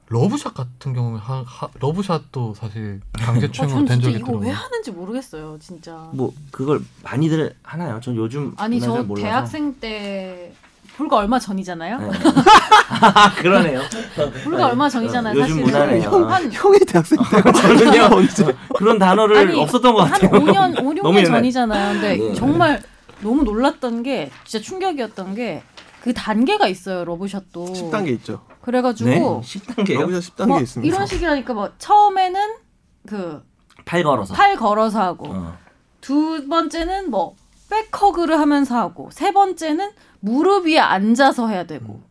S1: 러브샷 같은 경우는 하, 하- 러브샷도 사실
S4: 어,
S1: 강제추행으로 전된 적이
S4: 이거 왜
S1: 있더라고요.
S4: 하는지 모르겠어요, 진짜.
S2: 뭐 그걸 많이들 하나요? 전 요즘
S4: 아니 저
S2: 몰라서.
S4: 대학생 때 불과 얼마 전이잖아요.
S2: 네. 아, 그러네요.
S4: 불과 얼마 전이잖아요,
S2: 어, 요즘. 문화네요.
S4: 한,
S3: 형이 대학생 때가
S2: 저는요
S3: 언제?
S2: 그런 단어를
S4: 아니,
S2: 없었던
S4: 것한
S2: 같아요.
S4: 5년, 5, 6년
S2: 너무 옛날.
S4: 전이잖아요. 근데
S2: 네.
S4: 정말 너무 놀랐던 게 진짜 충격이었던 게 그 단계가 있어요, 러브샷도.
S3: 10단계 있죠.
S4: 그래가지고
S2: 네, 10단계요.
S3: 러브샷 10단계
S4: 뭐
S3: 있습니다.
S4: 이런 식이라니까 뭐 처음에는 그
S2: 팔 걸어서.
S4: 팔 걸어서 하고
S2: 어.
S4: 두 번째는 뭐 백허그를 하면서 하고 세 번째는 무릎 위에 앉아서 해야 되고.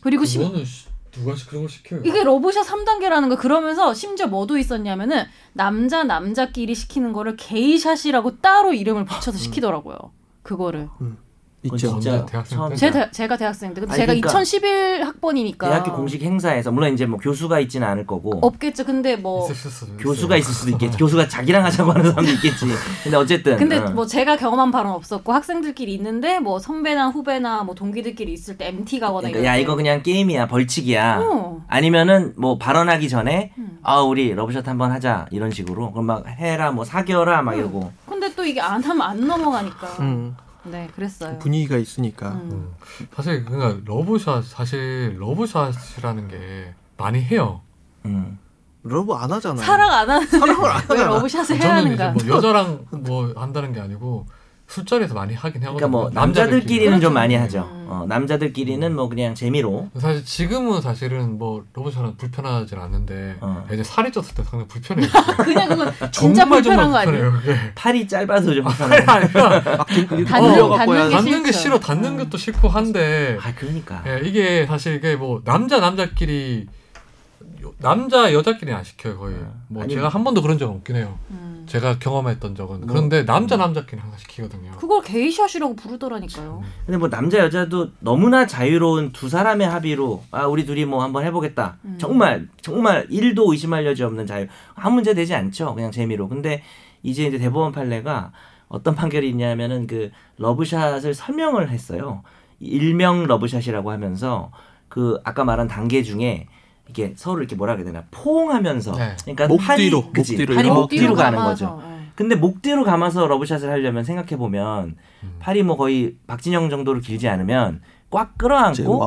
S4: 그리고 심,
S1: 그거는 시- 누가 시- 그런 걸 시켜요?
S4: 이게 러브샷 3단계라는 거. 그러면서 심지어 뭐도 있었냐면은 남자 남자끼리 시키는 거를 게이샷이라고 따로 이름을 붙여서 시키더라고요. 그거를.
S2: 그건
S3: 있죠.
S2: 진짜
S1: 대학생 때?
S4: 제 대, 제가 대학생 때. 근데
S2: 아니,
S4: 제가
S2: 그러니까
S4: 2011 학번이니까
S2: 대학교 공식 행사에서 물론 이제 뭐 교수가 있지는 않을 거고
S4: 없겠죠. 근데 뭐
S2: 교수가 있을 수도 있겠지. 교수가 자기랑 하자고 하는 사람도 있겠지. 근데 어쨌든
S4: 근데
S2: 어.
S4: 뭐 제가 경험한 바는 없었고 학생들끼리 있는데 뭐 선배나 후배나 뭐 동기들끼리 있을 때 MT 가거나
S2: 그러니까
S4: 야때
S2: 이거 그냥 게임이야 벌칙이야.
S4: 어.
S2: 아니면은 뭐 발언하기 전에
S4: 음.
S2: 아 우리 러브샷 한번 하자 이런 식으로 그럼 막 해라 뭐 사겨라
S4: 음.
S2: 막 이러고
S4: 근데 또 이게 안 하면 안 넘어가니까.
S3: 음,
S4: 네, 그랬어요.
S3: 분위기가 있으니까.
S4: 음.
S1: 음. 사실 그러니까 러브샷 사실 러브샷이라는 게 많이 해요.
S2: 음.
S3: 러브 안 하잖아요.
S4: 사랑 안 하는
S3: 사랑을
S4: 안왜
S3: 하잖아.
S4: 러브샷을 해야 하는가?
S1: 뭐 여자랑 뭐 한다는 게 아니고 술자리에서 많이 하긴 하거든요.
S2: 그러니까 뭐 남자들끼리는 좀 많이 하죠.
S4: 음.
S2: 어, 남자들끼리는 뭐 그냥 재미로
S1: 사실 지금은 사실은 뭐 러브샷은 불편하진 않는데
S2: 어.
S1: 이제 살이 쪘을 때 상당히 불편해요.
S4: 그냥 그건 진짜
S1: 정말
S4: 불편한
S1: 정말
S4: 거 아니에요?
S2: 팔이 짧아서 좀
S3: 이렇게
S4: 닿는- 닿는 게
S1: 닿는 게
S4: 싫죠.
S1: 싫어, 닿는 것도 싫고 한데
S2: 아 그러니까
S1: 예, 이게 사실 이게 뭐 남자 남자끼리 요- 남자 여자끼리 안 시켜요 거의. 뭐
S2: 아니,
S1: 제가 한 번도 그런 적은 없긴 해요.
S4: 음.
S1: 제가 경험했던 적은.
S2: 뭐,
S1: 그런데 남자 남자끼리 항상 시키거든요.
S4: 그걸 게이샷이라고 부르더라니까요.
S2: 근데 뭐 남자 여자도 너무나 자유로운 두 사람의 합의로 아 우리 둘이 뭐 한번 해보겠다.
S4: 음.
S2: 정말 정말 일도 의심할 여지 없는 자유. 아무 문제 되지 않죠. 그냥 재미로. 근데 이제 이제 대법원 판례가 어떤 판결이 있냐면은 그 러브샷을 설명을 했어요. 일명 러브샷이라고 하면서 그 아까 말한 단계 중에 이렇게 서로 이렇게 뭐라 그래야 되나 포옹하면서
S1: 네.
S2: 그러니까
S3: 목
S2: 팔이
S3: 뒤로, 목
S2: 그치?
S3: 뒤로
S2: 팔이. 목 뒤로 가는
S4: 감아서,
S2: 거죠.
S4: 어.
S2: 근데 목 뒤로 감아서 러브샷을 하려면 생각해 보면
S1: 음.
S2: 팔이 뭐 거의 박진영 정도로 길지 않으면
S3: 꽉제
S2: 끌어안고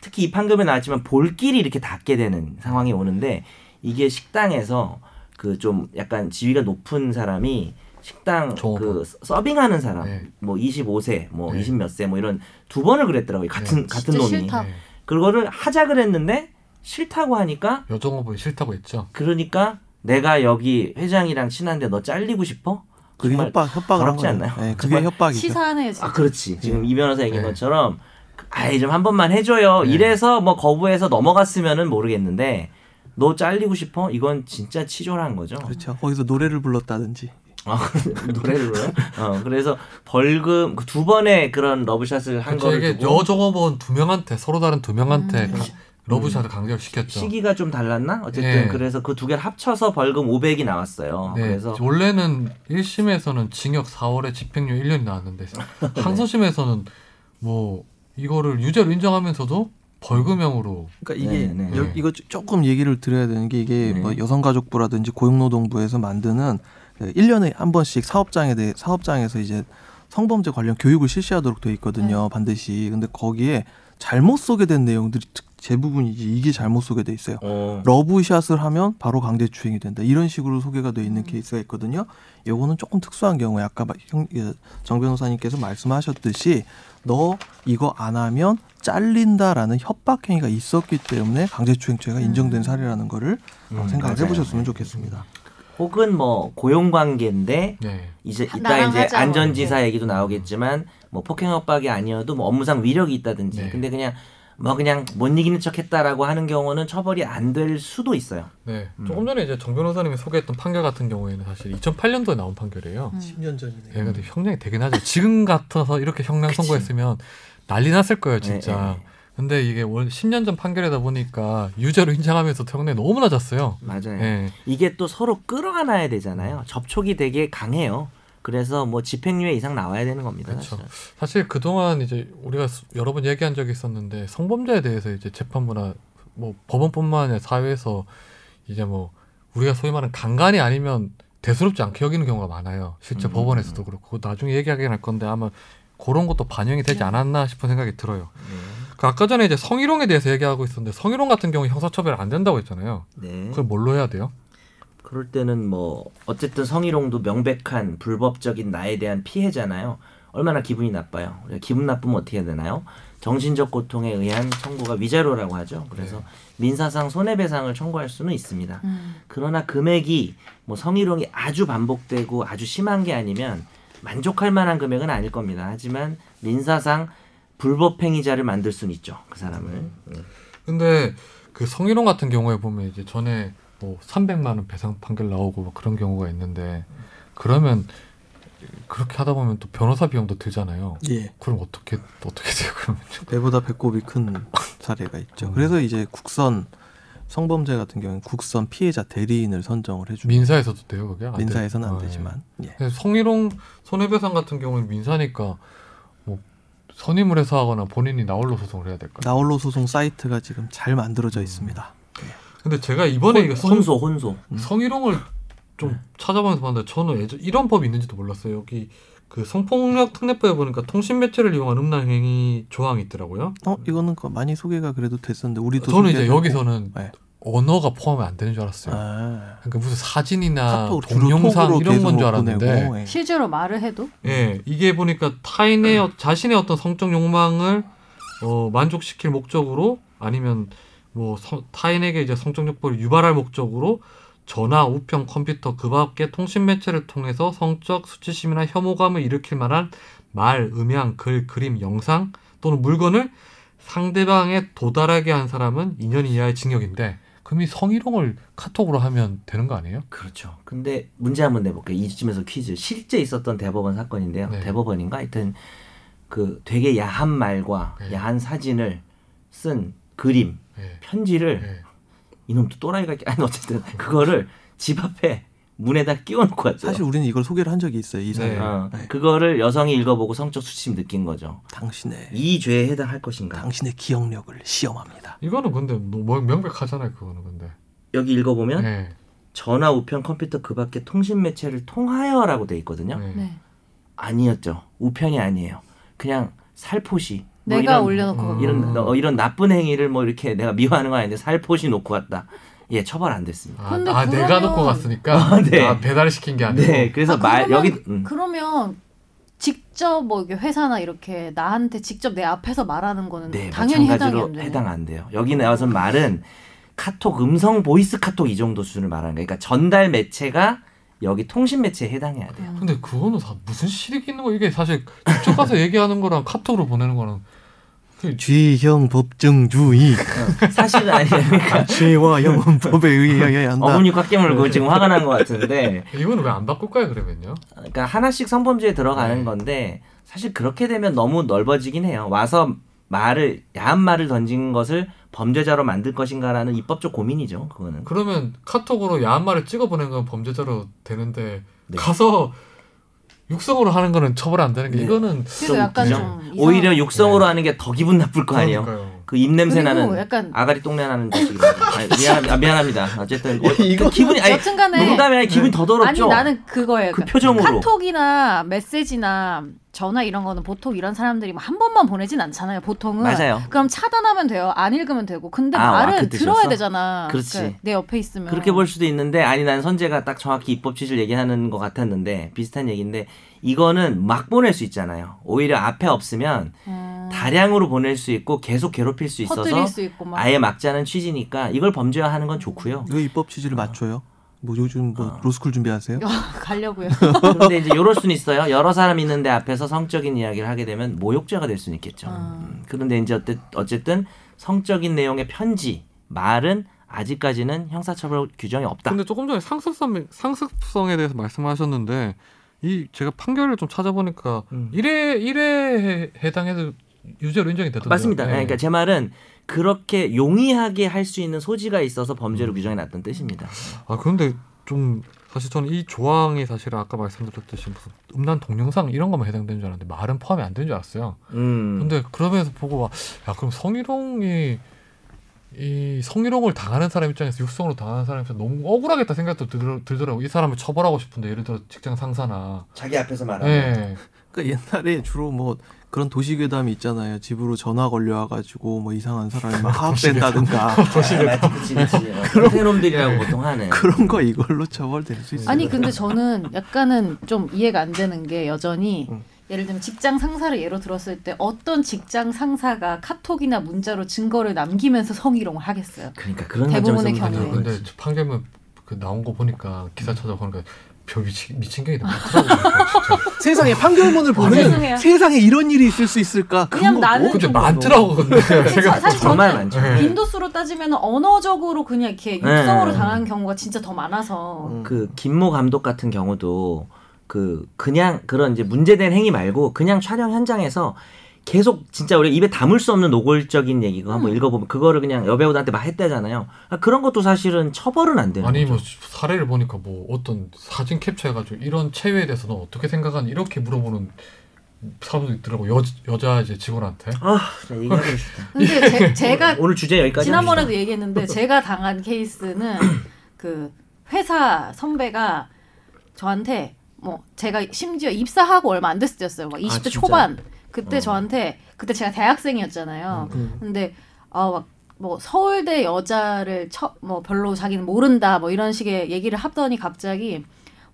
S2: 특히 이 판결에 나왔지만 볼끼리 이렇게 닿게 되는 상황이 오는데 이게 식당에서 그 좀 약간 지위가 높은 사람이 식당
S1: 종업원.
S2: 그 서빙하는 사람
S1: 네.
S2: 뭐 25세 뭐
S1: 네.
S2: 20 몇 세 뭐 이런 두 번을 그랬더라고요 같은 같은
S4: 진짜
S2: 놈이
S4: 싫다.
S1: 네.
S2: 그거를 하자 그랬는데 싫다고 하니까
S1: 여종업은 싫다고 했죠.
S2: 그러니까 내가 여기 회장이랑 친한데 너 잘리고 싶어?
S3: 그게 협박 협박을 한 거예요.
S2: 않나요?
S3: 네, 그게 협박이죠.
S4: 시사하네요.
S2: 아 그렇지 지금 이 변호사 얘기한
S1: 네.
S2: 것처럼 아이 좀 한 번만 해줘요
S1: 네.
S2: 이래서 뭐 거부해서 넘어갔으면은 모르겠는데 너 잘리고 싶어 이건 진짜 치졸한 거죠
S3: 그렇죠. 거기서 노래를 불렀다든지.
S2: 아, 노래를 불러요? 어 그래서 벌금 그두 번의 그런 러브샷을 한
S1: 그렇죠.
S2: 거를
S1: 이게
S2: 두고
S1: 여종업원 두 명한테 서로 다른 두 명한테
S4: 음.
S1: 가- 러브샷을 강제로 시켰죠.
S2: 시기가 좀 달랐나 어쨌든
S1: 네.
S2: 그래서 그 두 개를 합쳐서 벌금 500이 나왔어요
S1: 네,
S2: 그래서
S1: 원래는 1심에서는 징역 4월에 집행유예 1년이 나왔는데 항소심에서는 뭐 이거를 유죄로 인정하면서도 벌금형으로
S3: 그러니까 이게
S2: 네, 네.
S3: 여- 이거 조- 조금 얘기를 드려야 되는 게 이게
S2: 네.
S3: 뭐 여성가족부라든지 고용노동부에서 만드는 그 1년에 한 번씩 사업장에 대해 사업장에서 이제 성범죄 관련 교육을 실시하도록 돼 있거든요. 반드시. 근데 거기에 잘못 소개된 내용들이 특- 대부분이지 이게 잘못 소개돼 있어요.
S2: 어,
S3: 러브샷을 하면 바로 강제추행이 된다. 이런 식으로 소개가 돼 있는 케이스가 있거든요. 요거는 조금 특수한 경우에 아까 예, 정 변호사님께서 말씀하셨듯이 너 이거 안 하면 잘린다라는 협박 행위가 있었기 때문에 강제추행죄가 인정된 사례라는 거를 어,
S2: 음,
S3: 생각을
S2: 맞아요.
S3: 해보셨으면 좋겠습니다.
S2: 혹은 뭐 고용관계인데
S1: 네.
S2: 이제 이따 이제
S4: 하자, 뭐
S2: 안전지사 얘기도 나오겠지만 뭐 폭행 협박이 아니어도 뭐 업무상 위력이 있다든지
S1: 네.
S2: 근데 그냥 뭐 그냥 못 이기는 척했다라고 하는 경우는 처벌이 안 될 수도 있어요.
S1: 네.
S2: 음.
S1: 조금 전에 이제 정 변호사님이 소개했던 판결 같은 경우에는 사실 2008년도에 나온 판결이에요.
S4: 음.
S3: 10년 전이네요.
S1: 예, 근데 형량이 되긴 하죠. 지금 같아서 이렇게 형량
S2: 그치.
S1: 선고했으면 난리 났을 거예요, 진짜.
S2: 네, 네.
S1: 근데 이게 월 10년 전 판결이다 보니까 유죄로 인정하면서 형량이 너무 낮았어요.
S2: 맞아요.
S1: 예.
S2: 이게 또 서로 끌어안아야 되잖아요. 접촉이 되게 강해요. 그래서 뭐 집행유예 이상 나와야 되는 겁니다.
S1: 그렇죠.
S2: 사실.
S1: 사실 그동안 이제 우리가 수- 여러 번 얘기한 적이 있었는데 성범죄에 대해서 이제 재판부나 뭐 법원뿐만 아니라 사회에서 이제 뭐 우리가 소위 말하는 강간이 아니면 대수롭지 않게 여기는 경우가 많아요. 실제
S2: 음.
S1: 법원에서도 그렇고 나중에 얘기하긴 할 건데 아마 그런 것도 반영이 되지 않았나 싶은 생각이 들어요.
S2: 네.
S1: 그 아까 전에 이제 성희롱에 대해서 얘기하고 있었는데 성희롱 같은 경우 형사처벌 안 된다고 했잖아요.
S2: 네.
S1: 그걸 뭘로 해야 돼요?
S2: 그럴 때는 뭐 어쨌든 성희롱도 명백한 불법적인 나에 대한 피해잖아요. 얼마나 기분이 나빠요. 기분 나쁘면 어떻게 해야 되나요? 정신적 고통에 의한 청구가 위자료라고 하죠. 그래서
S1: 네.
S2: 민사상 손해배상을 청구할 수는 있습니다.
S4: 음.
S2: 그러나 금액이 뭐 성희롱이 아주 반복되고 아주 심한 게 아니면 만족할 만한 금액은 아닐 겁니다. 하지만 민사상 불법행위자를 만들 수는 있죠. 그 사람을. 네.
S1: 근데 그 성희롱 같은 경우에 보면 이제 전에 뭐 300만 원 배상 판결 나오고 뭐 그런 경우가 있는데 그러면 그렇게 하다 보면 또 변호사 비용도 들잖아요.
S3: 예.
S1: 그럼 어떻게 어떻게 돼요? 그러면
S3: 배보다 배꼽이 큰 사례가 있죠.
S1: 음.
S3: 그래서 이제 국선 성범죄 같은 경우는 국선 피해자 대리인을 선정을 해줍니다.
S1: 민사에서도 돼요, 그게? 안?
S3: 민사에서는 안
S1: 아, 예.
S3: 되지만 예.
S1: 근데 성희롱 손해배상 같은 경우는 민사니까 뭐 선임을 해서 하거나 본인이 나홀로 소송을 해야 될까요?
S3: 나홀로 소송 사이트가 지금 잘 만들어져 있습니다.
S1: 근데 제가 이번에 이거 성,
S2: 혼소 혼소.
S1: 성희롱을 좀 찾아보면서 봤는데 저는 예전 이런 법이 있는지도 몰랐어요. 여기 그 성폭력 특례법에 보니까 통신 매체를 이용한 음란 행위 조항이 있더라고요.
S3: 어 이거는 그 많이 소개가 그래도 됐었는데 우리도
S1: 저는 이제. 여기서는
S3: 네.
S1: 언어가 포함이 안 되는 줄 알았어요.
S3: 아,
S1: 그러니까 무슨 사진이나
S3: 카톡
S1: 동영상 이런 건 줄 알았는데
S3: 보내고, 예.
S4: 실제로 말을 해도
S1: 예, 이게 보니까 타인의 어- 자신의 어떤 성적 욕망을 어, 만족시킬 목적으로 아니면 뭐 성- 타인에게 이제 성적 욕구를 유발할 목적으로 전화, 우편, 컴퓨터 그 밖의 통신 매체를 통해서 성적 수치심이나 혐오감을 일으킬 만한 말, 음향, 글, 그림, 영상 또는 물건을 상대방에 도달하게 한 사람은 2년 이하의 징역인데 그럼 이 성희롱을 카톡으로 하면 되는 거 아니에요?
S2: 그렇죠. 근데 문제 한번 내볼게요. 이쯤에서 퀴즈. 실제 있었던 대법원 사건인데요.
S1: 네.
S2: 대법원인가? 하여튼 그 되게 야한 말과
S1: 네.
S2: 야한 사진을 쓴 그림,
S1: 예.
S2: 편지를
S1: 예.
S2: 이놈도 또라이가 있- 아니 어쨌든 그거를 집 앞에 문에다 끼워놓고 왔죠.
S3: 사실 우리는 이걸 소개를 한 적이 있어요. 이 사연.
S1: 네.
S2: 어,
S3: 네.
S2: 그거를 여성이 읽어보고 성적 수치심 느낀 거죠.
S3: 당신의
S2: 이 죄에 해당할 것인가?
S3: 당신의 기억력을 시험합니다.
S1: 이거는 근데 너무 명백하잖아요. 그거는 근데.
S2: 여기 읽어보면
S1: 네.
S2: 전화, 우편, 컴퓨터 그 밖에 통신 매체를 통하여라고 돼 있거든요.
S1: 네.
S4: 네.
S2: 아니었죠. 우편이 아니에요. 그냥 살포시. 뭐
S4: 내가
S2: 이런,
S4: 올려놓고
S1: 음.
S4: 간 거.
S2: 이런 어, 이런 나쁜 행위를 뭐 이렇게 내가 미워하는 건 아닌데 살포시 놓고 왔다. 예, 처벌 안 됐습니다.
S1: 아,
S4: 근데
S1: 아, 내가
S4: 그러면-
S1: 놓고 갔으니까
S2: 아, 네.
S1: 아, 배달시킨 게 아니고
S2: 네, 그래서
S4: 아,
S2: 말
S4: 그러면-
S2: 여기 음.
S4: 그러면 직접 뭐 이게 회사나 이렇게 나한테 직접 내 앞에서 말하는 거는
S2: 네,
S4: 당연히 해당이
S2: 마찬가지로
S4: 안 되네.
S2: 해당 안 돼요. 여기 나와서 말은 카톡 음성 보이스 카톡 이 정도 수준을 말하는 거예요. 그러니까 전달 매체가 여기 통신 매체에 해당해야 돼요.
S1: 근데 그거는 다 무슨 실익이 있는 거 이게 사실 직접 가서 얘기하는 거랑 카톡으로 보내는 거랑 그
S3: 죄형 법정주의,
S2: 사실은 아니에요. 그러니까
S3: 죄와 형은 법에 의해야 한다.
S2: 어금니 꽉 깨물고 지금 화가 난 것 같은데
S1: 이거는 왜 안 바꿀까요 그러면요?
S2: 그러니까 하나씩 성범죄에 들어가는
S1: 네.
S2: 건데 사실 그렇게 되면 너무 넓어지긴 해요. 와서 말을 야한 말을 던진 것을 범죄자로 만들 것인가라는 입법적 고민이죠. 그거는.
S1: 그러면 카톡으로 야한 말을 찍어 보낸 건 범죄자로 되는데
S2: 네.
S1: 가서 육성으로 하는 거는 처벌 안 되는 게
S2: 네.
S1: 이거는
S4: 그래서
S2: 좀
S4: 약간? 좀
S2: 오히려
S4: 이상한-
S2: 육성으로 하는 게 더 기분 나쁠 거 아니에요.
S1: 그러니까요.
S2: 그 입냄새 나는
S4: 약간
S2: 아가리 똥내 나는. 아, 미안합니다. 아, 미안합니다. 어쨌든 어,
S3: 이거-
S2: 그 기분이 아니
S4: 여튼간에
S2: 농담이 아니 기분이 더 더럽죠.
S4: 아니 나는 그거예요.
S2: 그 표정으로.
S4: 카톡이나 메시지나 전화 이런 거는 보통 이런 사람들이 뭐한 번만 보내진 않잖아요. 보통은
S2: 맞아요.
S4: 그럼 차단하면 돼요. 안 읽으면 되고. 근데
S2: 아, 와,
S4: 말은
S2: 그
S4: 들어야? 되잖아.
S2: 그렇지.
S4: 그러니까 내 옆에 있으면
S2: 그렇게 볼 수도 있는데 아니 난 선재가 딱 정확히 입법 취지를 얘기하는 것 같았는데 비슷한 얘기인데 이거는 막 보낼 수 있잖아요. 오히려 앞에 없으면
S4: 음,
S2: 다량으로 보낼 수 있고 계속 괴롭힐 수 있어서
S4: 퍼뜨릴 수 있고 막
S2: 아예 막자는 취지니까 이걸 범죄화하는 건 좋고요.
S3: 왜 입법 취지를 맞춰요? 뭐 요즘 뭐
S2: 어.
S3: 로스쿨 준비하세요?
S4: 가려고요.
S2: 그런데 이제 이럴 수는 있어요. 여러 사람 있는데 앞에서 성적인 이야기를 하게 되면 모욕죄가 될 수는 있겠죠.
S4: 아.
S2: 음, 그런데 이제 어쨌든 성적인 내용의 편지, 말은 아직까지는 형사처벌 규정이 없다.
S1: 근데 조금 전에 상습성 상습성에 대해서 말씀하셨는데 이 제가 판결을 좀 찾아보니까
S2: 음.
S1: 일회 일회 해당해도 유죄로 인정이 되던데요.
S2: 맞습니다.
S1: 네.
S2: 그러니까 제 말은 그렇게 용이하게 할 수 있는 소지가 있어서
S1: 음.
S2: 범죄로 규정해 놨던 뜻입니다.
S1: 아 그런데 좀 사실 저는 이 조항이 사실 아까 말씀드렸듯이 무슨 음란 동영상 이런 것만 해당되는 줄 알았는데 말은 포함이 안 되는 줄 알았어요.
S2: 음.
S1: 근데 그러면서 보고 와, 야 그럼 성희롱이 이 성희롱을 당하는 사람 입장에서 육성으로 당하는 사람 입장에서 너무 억울하겠다 생각도 들, 들더라고. 이 사람을 처벌하고 싶은데 예를 들어 직장 상사나.
S2: 자기 앞에서 말하는.
S1: 예.
S3: 그러니까 옛날에 주로 뭐 그런 도시괴담이 있잖아요. 집으로 전화 걸려와가지고 뭐 이상한 사람이 막 하악된다든가
S2: 도시를 그치 그치. 그런 놈들이라고 보통 하는.
S3: 그런 거 이걸로 처벌될 수 있어요.
S4: 아니 근데 저는 약간은 좀 이해가 안 되는 게 여전히
S3: 음.
S4: 예를 들면 직장 상사를 예로 들었을 때 어떤 직장 상사가 카톡이나 문자로 증거를 남기면서 성희롱을 하겠어요.
S2: 그러니까 그런
S4: 대부분의 경우에.
S1: 근데 판결문 그 나온 거 보니까 기사 찾아보니까 별 미친 미친 게 많더라고요.
S3: 세상에 판결문을 보면
S4: 죄송해요.
S3: 세상에 이런 일이 있을 수 있을까?
S4: 그냥 나는
S3: 뭐-
S1: 근데
S4: 좀
S1: 많더라고 근데
S4: 사실
S2: 정말 많죠.
S1: 네.
S4: 빈도수로 따지면 언어적으로 그냥 이렇게 육성으로
S2: 네.
S4: 당하는 경우가 진짜 더 많아서
S3: 음.
S2: 그 김모 감독 같은 경우도 그 그냥 그런 이제 문제된 행위 말고 그냥 촬영 현장에서 계속 진짜 우리 입에 담을 수 없는 노골적인 얘기 그거
S4: 음.
S2: 한번 읽어보면 그거를 그냥 여배우들한테 막 했대잖아요. 아, 그런 것도 사실은 처벌은 안 되는
S1: 아니
S2: 거죠.
S1: 뭐 사례를 보니까 뭐 어떤 사진 캡처해가지고 이런 체외에 대해서 너 어떻게 생각하니 이렇게 물어보는 사람도 있더라고 여 여자 이제 직원한테.
S2: 아, 나 얘기하고 싶다.
S4: 근데 제, 제가
S2: 오늘 주제 여기까지
S4: 지난번에도
S2: 합시다.
S4: 얘기했는데 제가 당한 케이스는 그 회사 선배가 저한테 뭐 제가 심지어 입사하고 얼마 안 됐을 때였어요. 막 20대
S2: 진짜?
S4: 초반. 그때
S2: 어.
S4: 저한테 그때 제가 대학생이었잖아요.
S3: 음.
S4: 근데 아막 뭐 서울대 여자를 처, 뭐 별로 자기는 모른다 뭐 이런 식의 얘기를 하더니 갑자기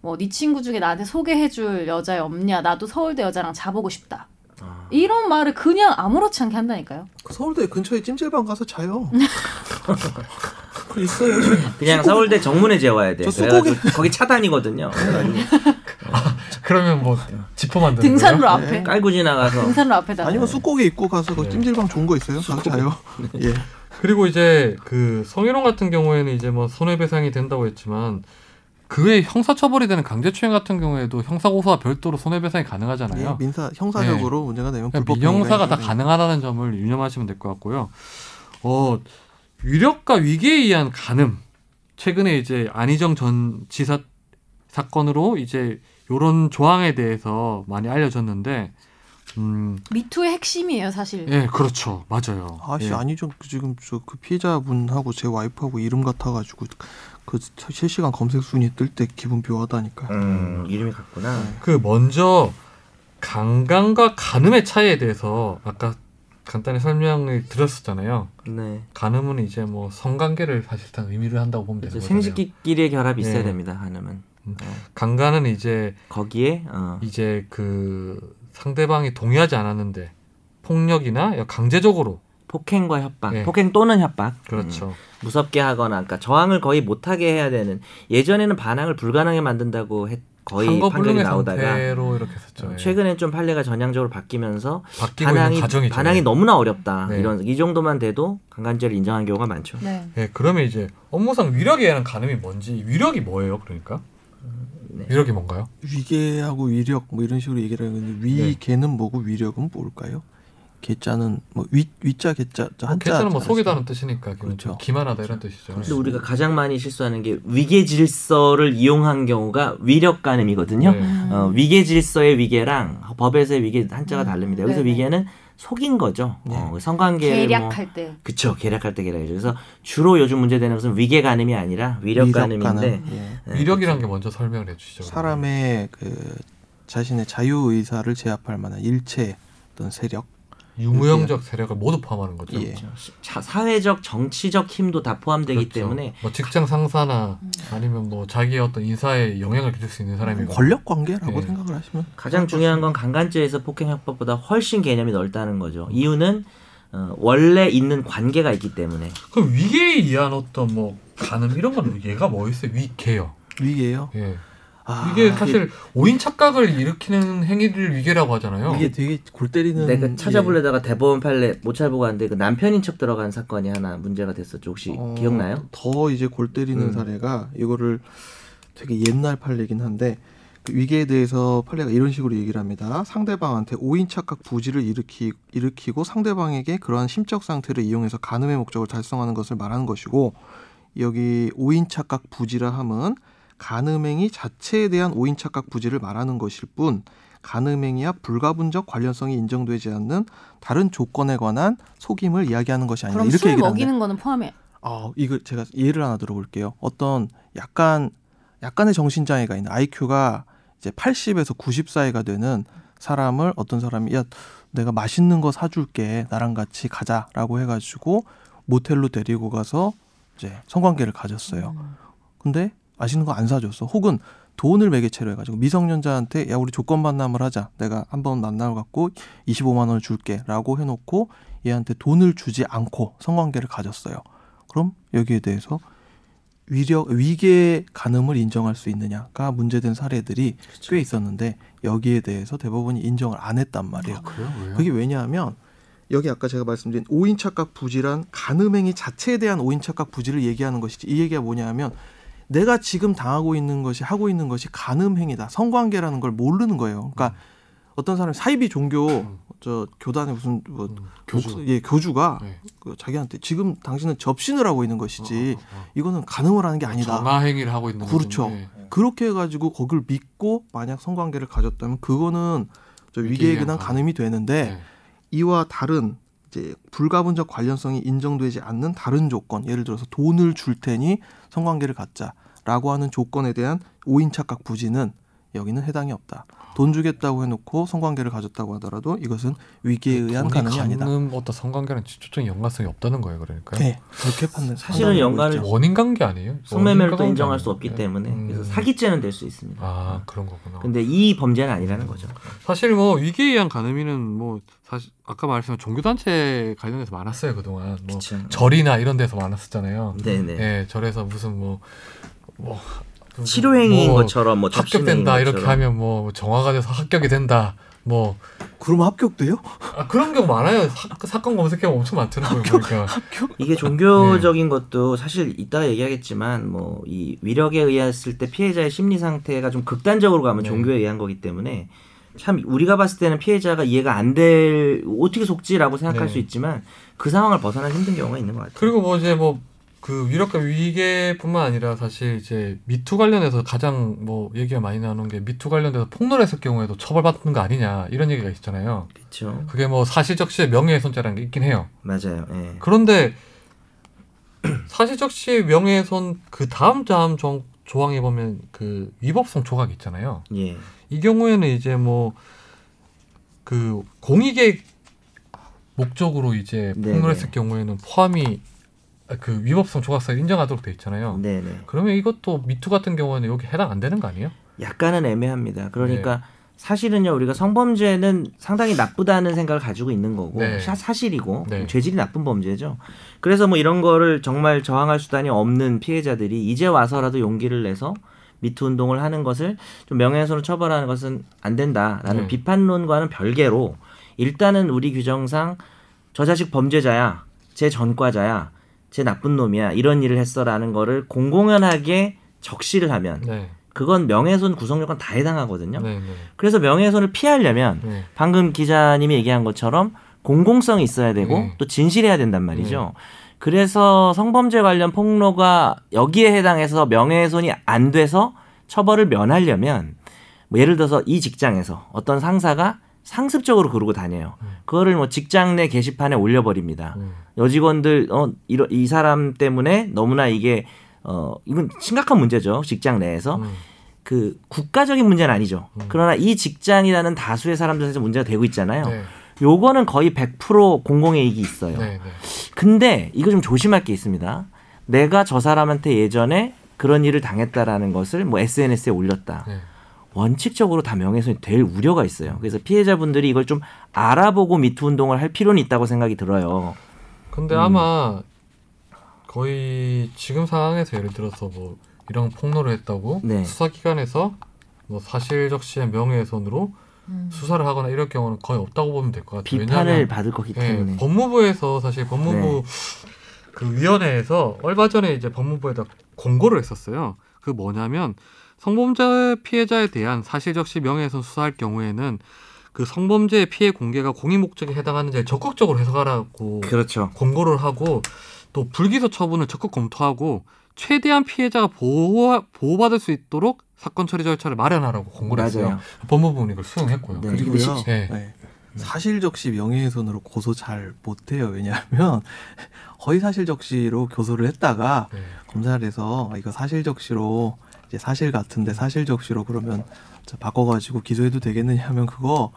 S4: 뭐 네 친구 중에 나한테 소개해줄 여자 없냐 나도 서울대 여자랑 자보고 싶다
S2: 아.
S4: 이런 말을 그냥 아무렇지 않게 한다니까요.
S3: 그 서울대 근처에 찜질방 가서 자요. 그 있어요.
S2: 그냥 서울대 정문에 재워야 돼.
S3: 저 수국이-
S2: 거기 차단이거든요. 그래가지고
S1: 그러면 뭐 지퍼 만드는
S4: 등산로
S1: 거예요?
S4: 앞에
S2: 깔고 지나가서
S4: 등산로 앞에다가
S3: 아니면 쑥고기 입고 가서 그
S1: 네.
S3: 찜질방 좋은 거 있어요. 가서 자요. 예.
S1: 그리고 이제 그 성희롱 같은 경우에는 이제 뭐 손해배상이 된다고 했지만 그 외에 형사처벌이 되는 강제추행 같은 경우에도 형사고소와 별도로 손해배상이
S3: 예,
S1: 가능하잖아요.
S3: 민사 형사적으로 문제가 되면
S1: 그러니까
S3: 불법
S1: 민형사가 다 가능하다는 점을 유념하시면 될 것 같고요. 어, 위력과 위기에 의한 간음. 최근에 이제 안희정 전 지사 사건으로 이제 요런 조항에 대해서 많이 알려졌는데 음,
S4: 미투의 핵심이에요, 사실.
S1: 예, 그렇죠. 맞아요.
S3: 아씨
S1: 예.
S3: 아니죠. 그 지금 저 그 피해자분하고 제 와이프하고 이름 같아가지고 그 실시간 검색 순위 뜰 때 기분 묘하다니까.
S2: 음, 이름이 같구나.
S1: 그 먼저 강간과 간음의 차이에 대해서 아까 간단히 설명을 드렸었잖아요.
S2: 네.
S1: 간음은 이제 뭐 성관계를 사실상 의미를 한다고 보면 되는
S2: 그래서
S1: 거잖아요.
S2: 생식기끼리의 결합이 있어야
S1: 네.
S2: 됩니다. 한음은
S1: 음.
S2: 어.
S1: 강간은 이제
S2: 거기에 어.
S1: 이제 그 상대방이 동의하지 않았는데 폭력이나 강제적으로
S2: 폭행과 협박,
S1: 네.
S2: 폭행 또는 협박. 음,
S1: 그렇죠.
S2: 무섭게 하거나, 그러니까 저항을 거의 못하게 해야 되는. 예전에는 반항을 불가능하게 만든다고 했, 거의 판결이 나오다가
S1: 상태로 이렇게 했었죠.
S2: 어,
S1: 예.
S2: 최근에 좀 판례가 전향적으로 바뀌면서 반항이. 반항이 너무나 어렵다.
S1: 네.
S2: 이런 이 정도만 돼도 강간죄를 인정한 경우가 많죠.
S4: 네.
S1: 예, 그러면 이제 업무상 위력에 의한 간음이 뭔지 위력이 뭐예요? 그러니까
S2: 네.
S1: 위력이 뭔가요?
S3: 위계하고 위력 뭐 이런 식으로 얘기를 하는데
S1: 네.
S3: 위계는 뭐고 위력은 뭘까요? 개자는 뭐 위 위자 개자 저 한자
S1: 개자는
S3: 뭐잘
S1: 속이다는 뜻이니까
S3: 그렇죠.
S1: 좀 기만하다 이런 뜻이죠.
S2: 근데 우리가 가장 많이 실수하는 게 위계 질서를 이용한 경우가 위력 간음이거든요.
S1: 네.
S2: 어, 위계 질서의 위계랑 법에서의 위계 한자가
S4: 음.
S2: 다릅니다. 여기서
S4: 네네.
S2: 위계는 속인 거죠.
S3: 네.
S2: 어, 성관계를 뭐
S4: 계략할 때.
S2: 그쵸 계략할 때 계략이죠. 그래서 주로 요즘 문제되는 것은 위계 간음이 아니라 위력 간음인데
S3: 가능. 예.
S2: 네,
S1: 위력이란 게 먼저 설명을 해주시죠.
S3: 사람의 그 자신의 자유 의사를 제압할 만한 일체 어떤 세력
S1: 유무형적 세력을 모두 포함하는 거죠.
S3: 예.
S2: 그렇죠. 자, 사회적 정치적 힘도 다 포함되기
S1: 그렇죠.
S2: 때문에
S1: 뭐 직장 상사나 아니면 뭐 자기의 어떤 인사에 영향을 끼칠 수 있는 사람이고
S3: 권력 관계라고
S1: 예.
S3: 생각을 하시면
S2: 가장 중요한 건 강간죄에서 폭행협박보다 훨씬 개념이 넓다는 거죠. 이유는 어, 원래 있는 관계가 있기 때문에
S1: 그럼 위계에 의한 어떤 뭐 간음 이런 건 위계가 뭐 있어요? 위계요.
S3: 위계예요.
S1: 예.
S3: 아,
S1: 이게 사실 오인 착각을 일으키는 행위를 위계라고 하잖아요.
S3: 이게 되게 골 때리는
S2: 내가
S3: 예.
S2: 찾아보려다가 대법원 판례 못 찾아보고 왔는데 그 남편인 척 들어간 사건이 하나 문제가 됐었죠. 혹시
S3: 어,
S2: 기억나요?
S3: 더 이제 골 때리는
S2: 음.
S3: 사례가 이거를 되게 옛날 판례긴 한데 그 위계에 대해서 판례가 이런 식으로 얘기를 합니다. 상대방한테 오인 착각 부지를 일으키, 일으키고 상대방에게 그러한 심적 상태를 이용해서 간음의 목적을 달성하는 것을 말하는 것이고 여기 오인 착각 부지라 함은 간음행위 자체에 대한 오인 착각 부지를 말하는 것일 뿐 간음행위와 불가분적 관련성이 인정되지 않는 다른 조건에 관한 속임을 이야기하는 것이.
S4: 그럼
S3: 이렇게
S4: 술
S3: 얘기를 하는데
S4: 먹이는 거는 포함해.
S3: 아, 이거 제가 예를 하나 들어볼게요. 어떤 약간 약간의 정신 장애가 있는 IQ가 이제 80에서 90 사이가 되는 사람을 어떤 사람이 야 내가 맛있는 거 사줄게 나랑 같이 가자라고 해가지고 모텔로 데리고 가서 이제 성관계를 가졌어요. 근데 맛있는 거 안 사줬어. 혹은 돈을 매개체로 해가지고 미성년자한테 야 우리 조건 만남을 하자. 내가 한 번 만나러 갖고 25만 원을 줄게라고 해놓고 얘한테 돈을 주지 않고 성관계를 가졌어요. 그럼 여기에 대해서 위력 위계 간음을 인정할 수 있느냐가 문제된 사례들이 꽤 있었는데 여기에 대해서 대법원이 인정을 안 했단 말이에요.
S1: 왜요?
S3: 그게 왜냐하면 여기 아까 제가 말씀드린 오인 착각 부지란 간음행위 자체에 대한 오인 착각 부지를 얘기하는 것이지 이 얘기가 뭐냐면 내가 지금 당하고 있는 것이 하고 있는 것이 간음행위다 성관계라는 걸 모르는 거예요. 그러니까 어떤 사람 사이비 종교
S1: 음.
S3: 저 교단의 무슨 뭐
S1: 음, 교주.
S3: 예 교주가
S1: 네.
S3: 그 자기한테 지금 당신은 접신을 하고 있는 것이지
S1: 어, 어, 어.
S3: 이거는 간음을 하는 게 아니다.
S1: 정화 행위를 하고 있는
S3: 그렇죠.
S1: 건데.
S3: 그렇게 해가지고 거기를 믿고 만약 성관계를 가졌다면 그거는 저
S1: 위계에 간음.
S3: 간음이 되는데
S1: 네.
S3: 이와 다른 이제 불가분적 관련성이 인정되지 않는 다른 조건, 예를 들어서 돈을 줄 테니 성관계를 갖자라고 하는 조건에 대한 오인 착각 부지는 여기는 해당이 없다. 돈 주겠다고 해놓고 성관계를 가졌다고 하더라도 이것은 위계에 의한
S1: 돈이
S3: 간음이 아니다.
S1: 어떤 성관계랑 직접적인 연관성이 없다는 거예요, 그러니까.
S3: 네, 그렇게 판단.
S2: 사실은 연관을.
S1: 원인 관계 아니에요?
S2: 성매매를 또 인정할 수 없기
S1: 아니에요?
S2: 때문에
S1: 음.
S2: 그래서 사기죄는 될 수 있습니다.
S1: 아 그런 거구나.
S2: 근데 이 범죄는 아니라는 거죠.
S1: 사실 뭐 위기에 의한 간음이는 뭐 사실 아까 말씀한 종교 단체 관련해서 많았어요 그동안 뭐
S2: 그쵸.
S1: 절이나 이런 데서 많았었잖아요.
S2: 네네.
S1: 예, 절에서 무슨 뭐 뭐.
S2: 치료행위인
S1: 뭐
S2: 것처럼 뭐
S1: 합격된다 이렇게
S2: 것처럼.
S1: 하면 뭐 정화가 돼서 합격이 된다 뭐
S3: 그러면 합격돼요?
S1: 아, 그런 경우 많아요 사, 건 검색해보면 엄청 많더라고요 보니까
S2: 이게
S1: 네.
S2: 종교적인 것도 사실 이따가 얘기하겠지만 뭐 이 위력에 의했을 때 피해자의 심리 상태가 좀 극단적으로 가면
S1: 네.
S2: 종교에 의한 거기 때문에 참 우리가 봤을 때는 피해자가 이해가 안 될 어떻게 속지라고 생각할
S1: 네.
S2: 수 있지만 그 상황을 벗어나기 힘든 경우가 있는 것 같아요.
S1: 그리고 뭐 이제 뭐 그 위력과 위계뿐만 아니라 사실 이제 미투 관련해서 가장 뭐 얘기가 많이 나오는 게 미투 관련돼서 폭로를 했을 경우에도 처벌받는 거 아니냐 이런 얘기가 있잖아요.
S2: 그렇죠.
S1: 그게 뭐 사실적시의 명예훼손죄라는 게 있긴 해요.
S2: 맞아요. 예.
S1: 그런데 사실적시의 명예훼손 그 다음 다음 조, 조항에 보면 그 위법성 조각이 있잖아요.
S2: 예.
S1: 이 경우에는 이제 뭐 그 공익의 목적으로 이제
S2: 네네.
S1: 폭로했을 경우에는 포함이 아, 그 위법성 조각사에 인정하도록 돼 있잖아요.
S2: 네, 네.
S1: 그러면 이것도 미투 같은 경우에는 여기 해당 안 되는 거 아니에요?
S2: 약간은 애매합니다. 그러니까
S1: 네.
S2: 사실은요 우리가 성범죄는 상당히 나쁘다는 생각을 가지고 있는 거고
S1: 네.
S2: 사, 사실이고
S1: 네.
S2: 죄질이 나쁜 범죄죠. 그래서 뭐 이런 거를 정말 저항할 수단이 없는 피해자들이 이제 와서라도 용기를 내서 미투 운동을 하는 것을 좀 명예훼손으로 처벌하는 것은 안 된다라는
S1: 네.
S2: 비판론과는 별개로 일단은 우리 규정상 저 자식 범죄자야, 제 전과자야, 제 나쁜 놈이야 이런 일을 했어라는 거를 공공연하게 적시를 하면
S1: 네.
S2: 그건 명예훼손 구성 요건 다 해당하거든요.
S1: 네, 네.
S2: 그래서 명예훼손을 피하려면
S1: 네.
S2: 방금 기자님이 얘기한 것처럼 공공성이 있어야 되고
S1: 네.
S2: 또 진실해야 된단 말이죠. 그래서 성범죄 관련 폭로가 여기에 해당해서 명예훼손이 안 돼서 처벌을 면하려면 뭐 예를 들어서 이 직장에서 어떤 상사가 상습적으로 그러고 다녀요. 그거를 뭐 직장 내 게시판에 올려버립니다.
S1: 음.
S2: 여직원들 어 이러, 이 사람 때문에 너무나 이게 어 이건 심각한 문제죠. 직장 내에서
S1: 음.
S2: 그 국가적인 문제는 아니죠.
S1: 음.
S2: 그러나 이 직장이라는 다수의 사람들에서 문제가 되고 있잖아요.
S1: 네.
S2: 요거는 거의 100% 공공의 이익이 있어요.
S1: 네, 네.
S2: 근데 이거 좀 조심할 게 있습니다. 내가 저 사람한테 예전에 그런 일을 당했다라는 것을 뭐 SNS에 올렸다.
S1: 네.
S2: 원칙적으로 다 명예훼손이 될 우려가 있어요. 그래서 피해자분들이 이걸 좀 알아보고 미투 운동을 할 필요는 있다고 생각이 들어요.
S1: 근데
S2: 음.
S1: 아마 거의 지금 상황에서 예를 들어서 뭐 이런 폭로를 했다고
S2: 네.
S1: 수사기관에서 뭐 사실적시의 명예훼손으로
S4: 음.
S1: 수사를 하거나 이럴 경우는 거의 없다고 보면 될 것 같아요.
S2: 비판을
S1: 왜냐하면
S2: 받을 거기
S1: 예,
S2: 때문에.
S1: 법무부에서 사실 법무부
S2: 네.
S1: 그 위원회에서 얼마 전에 이제 법무부에다 공고를 했었어요. 그 뭐냐면 성범죄 피해자에 대한 사실적시 명예훼손 수사할 경우에는 그 성범죄 피해 공개가 공익 목적에 해당하는지 적극적으로 해석하라고
S2: 그렇죠.
S1: 권고를 하고 또 불기소 처분을 적극 검토하고 최대한 피해자가 보호 보호받을 수 있도록 사건 처리 절차를 마련하라고 권고를 했어요. 법무부는 이걸 수용했고요.
S2: 네.
S3: 그리고요.
S1: 네.
S3: 네. 사실적시 명예훼손으로 고소 잘 못해요. 왜냐하면 허위 사실적시로 교소를 했다가
S1: 네.
S3: 검찰에서 이거 사실적시로 이제 사실 같은데 사실 적시로 그러면 자, 바꿔가지고 기소해도 되겠느냐 하면 그거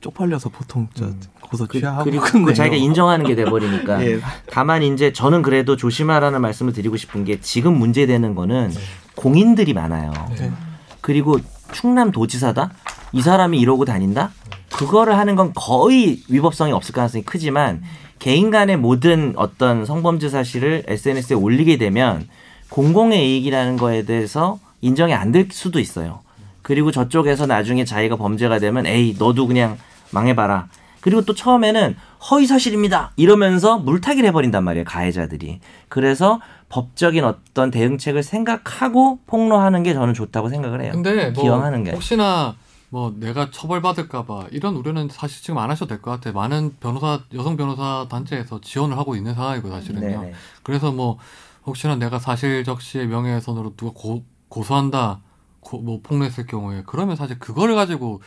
S3: 쪽팔려서 보통 저
S1: 음.
S3: 고소
S2: 그,
S3: 취하하고
S2: 그 리고
S3: 끝내요.
S2: 그 자기가 인정하는 게 돼버리니까.
S3: 예.
S2: 다만 이제 저는 그래도 조심하라는 말씀을 드리고 싶은 게 지금 문제되는 거는
S1: 네.
S2: 공인들이 많아요.
S1: 네.
S2: 그리고 충남 도지사다? 이 사람이 이러고 다닌다? 그거를 하는 건 거의 위법성이 없을 가능성이 크지만 개인 간의 모든 어떤 성범죄 사실을 SNS에 올리게 되면 공공의 이익이라는 거에 대해서 인정이 안 될 수도 있어요. 그리고 저쪽에서 나중에 자기가 범죄가 되면 에이 너도 그냥 망해봐라. 그리고 또 처음에는 허위 사실입니다. 이러면서 물타기를 해버린단 말이에요 가해자들이. 그래서 법적인 어떤 대응책을 생각하고 폭로하는 게 저는 좋다고 생각을 해요.
S1: 근데 뭐
S2: 기왕하는 게.
S1: 혹시나 뭐 내가 처벌받을까봐 이런 우려는 사실 지금 안 하셔도 될 것 같아요. 많은 변호사 여성 변호사 단체에서 지원을 하고 있는 상황이고 사실은요.
S2: 네네.
S1: 그래서 뭐 혹시나 내가 사실적시의 명예훼손으로 누가 고, 고소한다, 고, 뭐 폭로했을 경우에 그러면 사실 그걸 가지고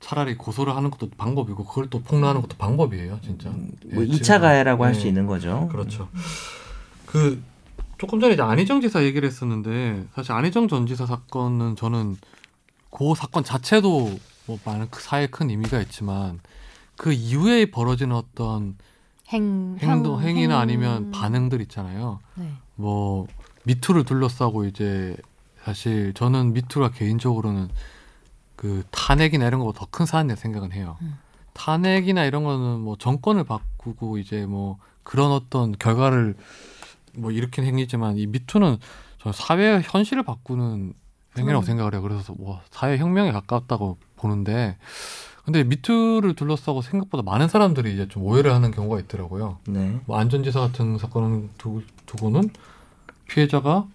S1: 차라리 고소를 하는 것도 방법이고 그걸 또 폭로하는 것도 방법이에요, 진짜.
S2: 뭐
S1: 예,
S2: 2차
S1: 지금.
S2: 가해라고 할
S1: 네.
S2: 수 있는 거죠.
S1: 그렇죠. 그 조금 전에 이제 안희정 지사 얘기를 했었는데 사실 안희정 전 지사 사건은 저는 그 사건 자체도 뭐 많은 그 사회에 큰 의미가 있지만 그 이후에 벌어지는 어떤
S4: 행
S1: 행동
S4: 행-
S1: 행위나
S4: 행-
S1: 아니면 반응들 있잖아요.
S4: 네.
S1: 뭐 미투를 둘러싸고 이제 사실 저는 미투가 개인적으로는 그 탄핵이나 이런 거보다 더 큰 사안이라 생각은 해요.
S4: 음.
S1: 탄핵이나 이런 거는 뭐 정권을 바꾸고 이제 뭐 그런 어떤 결과를 뭐 일으킨 행위지만 이 미투는 저 사회 현실을 바꾸는 행위라고
S4: 음.
S1: 생각을 해요. 그래서 뭐 사회 혁명에 가깝다고 보는데 근데 미투를 둘러싸고 생각보다 많은 사람들이 이제 좀 오해를 하는 경우가 있더라고요.
S2: 네.
S1: 뭐 안전지사 같은 사건을 두, 두고는 피해자가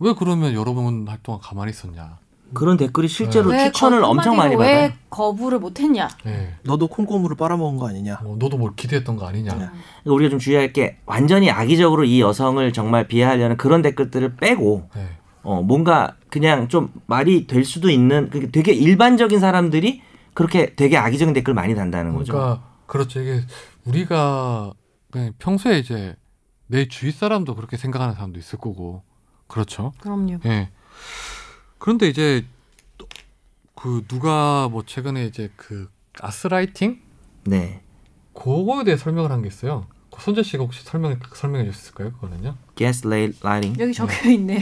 S1: 왜 그러면 여러 번 활동을 가만히 있었냐.
S2: 그런 댓글이 실제로
S4: 왜
S2: 추천을
S4: 거-
S2: 엄청 많이 받아요.
S4: 왜 거부를 못했냐?
S1: 예.
S3: 너도 콩고물을 빨아먹은 거 아니냐?
S1: 뭐 너도 뭘 기대했던 거 아니냐.
S3: 네.
S2: 그러니까 우리가 좀 주의할 게 완전히 악의적으로 이 여성을 정말 비하하려는 그런 댓글들을 빼고
S1: 예.
S2: 어 뭔가 그냥 좀 말이 될 수도 있는 되게 일반적인 사람들이 그렇게 되게 악의적인 댓글 많이 단다는 거죠.
S1: 그러니까 그렇죠. 이게 우리가 그냥 평소에 이제 내 주위 사람도 그렇게 생각하는 사람도 있을 거고 그렇죠.
S4: 그럼요.
S1: 예. 그런데 이제 또그 누가 뭐 최근에 이제 그 가스라이팅
S2: 네.
S1: 그거에 대해 설명을 한 게 있어요. 그 손재 씨가 혹시 설명 설명해 줄수 있을까요? 그거는요?
S2: gaslighting.
S4: 여기 적혀 있네요.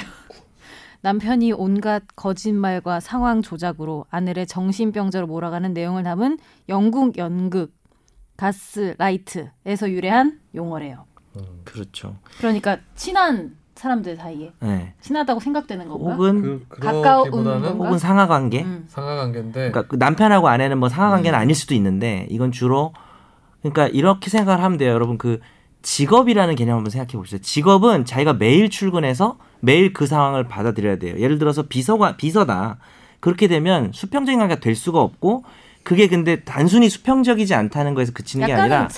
S4: 남편이 온갖 거짓말과 상황 조작으로 아내를 정신병자로 몰아가는 내용을 담은 영국 연극 가스라이트에서 유래한 용어래요.
S2: 그렇죠.
S4: 그러니까 친한 사람들 사이에
S2: 네.
S4: 친하다고 생각되는 건가?
S2: 혹은
S1: 그
S4: 가까운 건가?
S2: 혹은 상하 관계.
S4: 음.
S1: 상하 관계인데
S2: 그러니까 그 남편하고 아내는 뭐 상하 관계는 아닐 수도 있는데 이건 주로 그러니까 이렇게 생각을 하면 돼요, 여러분. 그 직업이라는 개념 한번 생각해 보시죠. 직업은 자기가 매일 출근해서 매일 그 상황을 받아들여야 돼요. 예를 들어서 비서가 비서다. 그렇게 되면 수평적인 관계가 될 수가 없고 그게 근데 단순히 수평적이지 않다는 거에서 그치는 게 아니라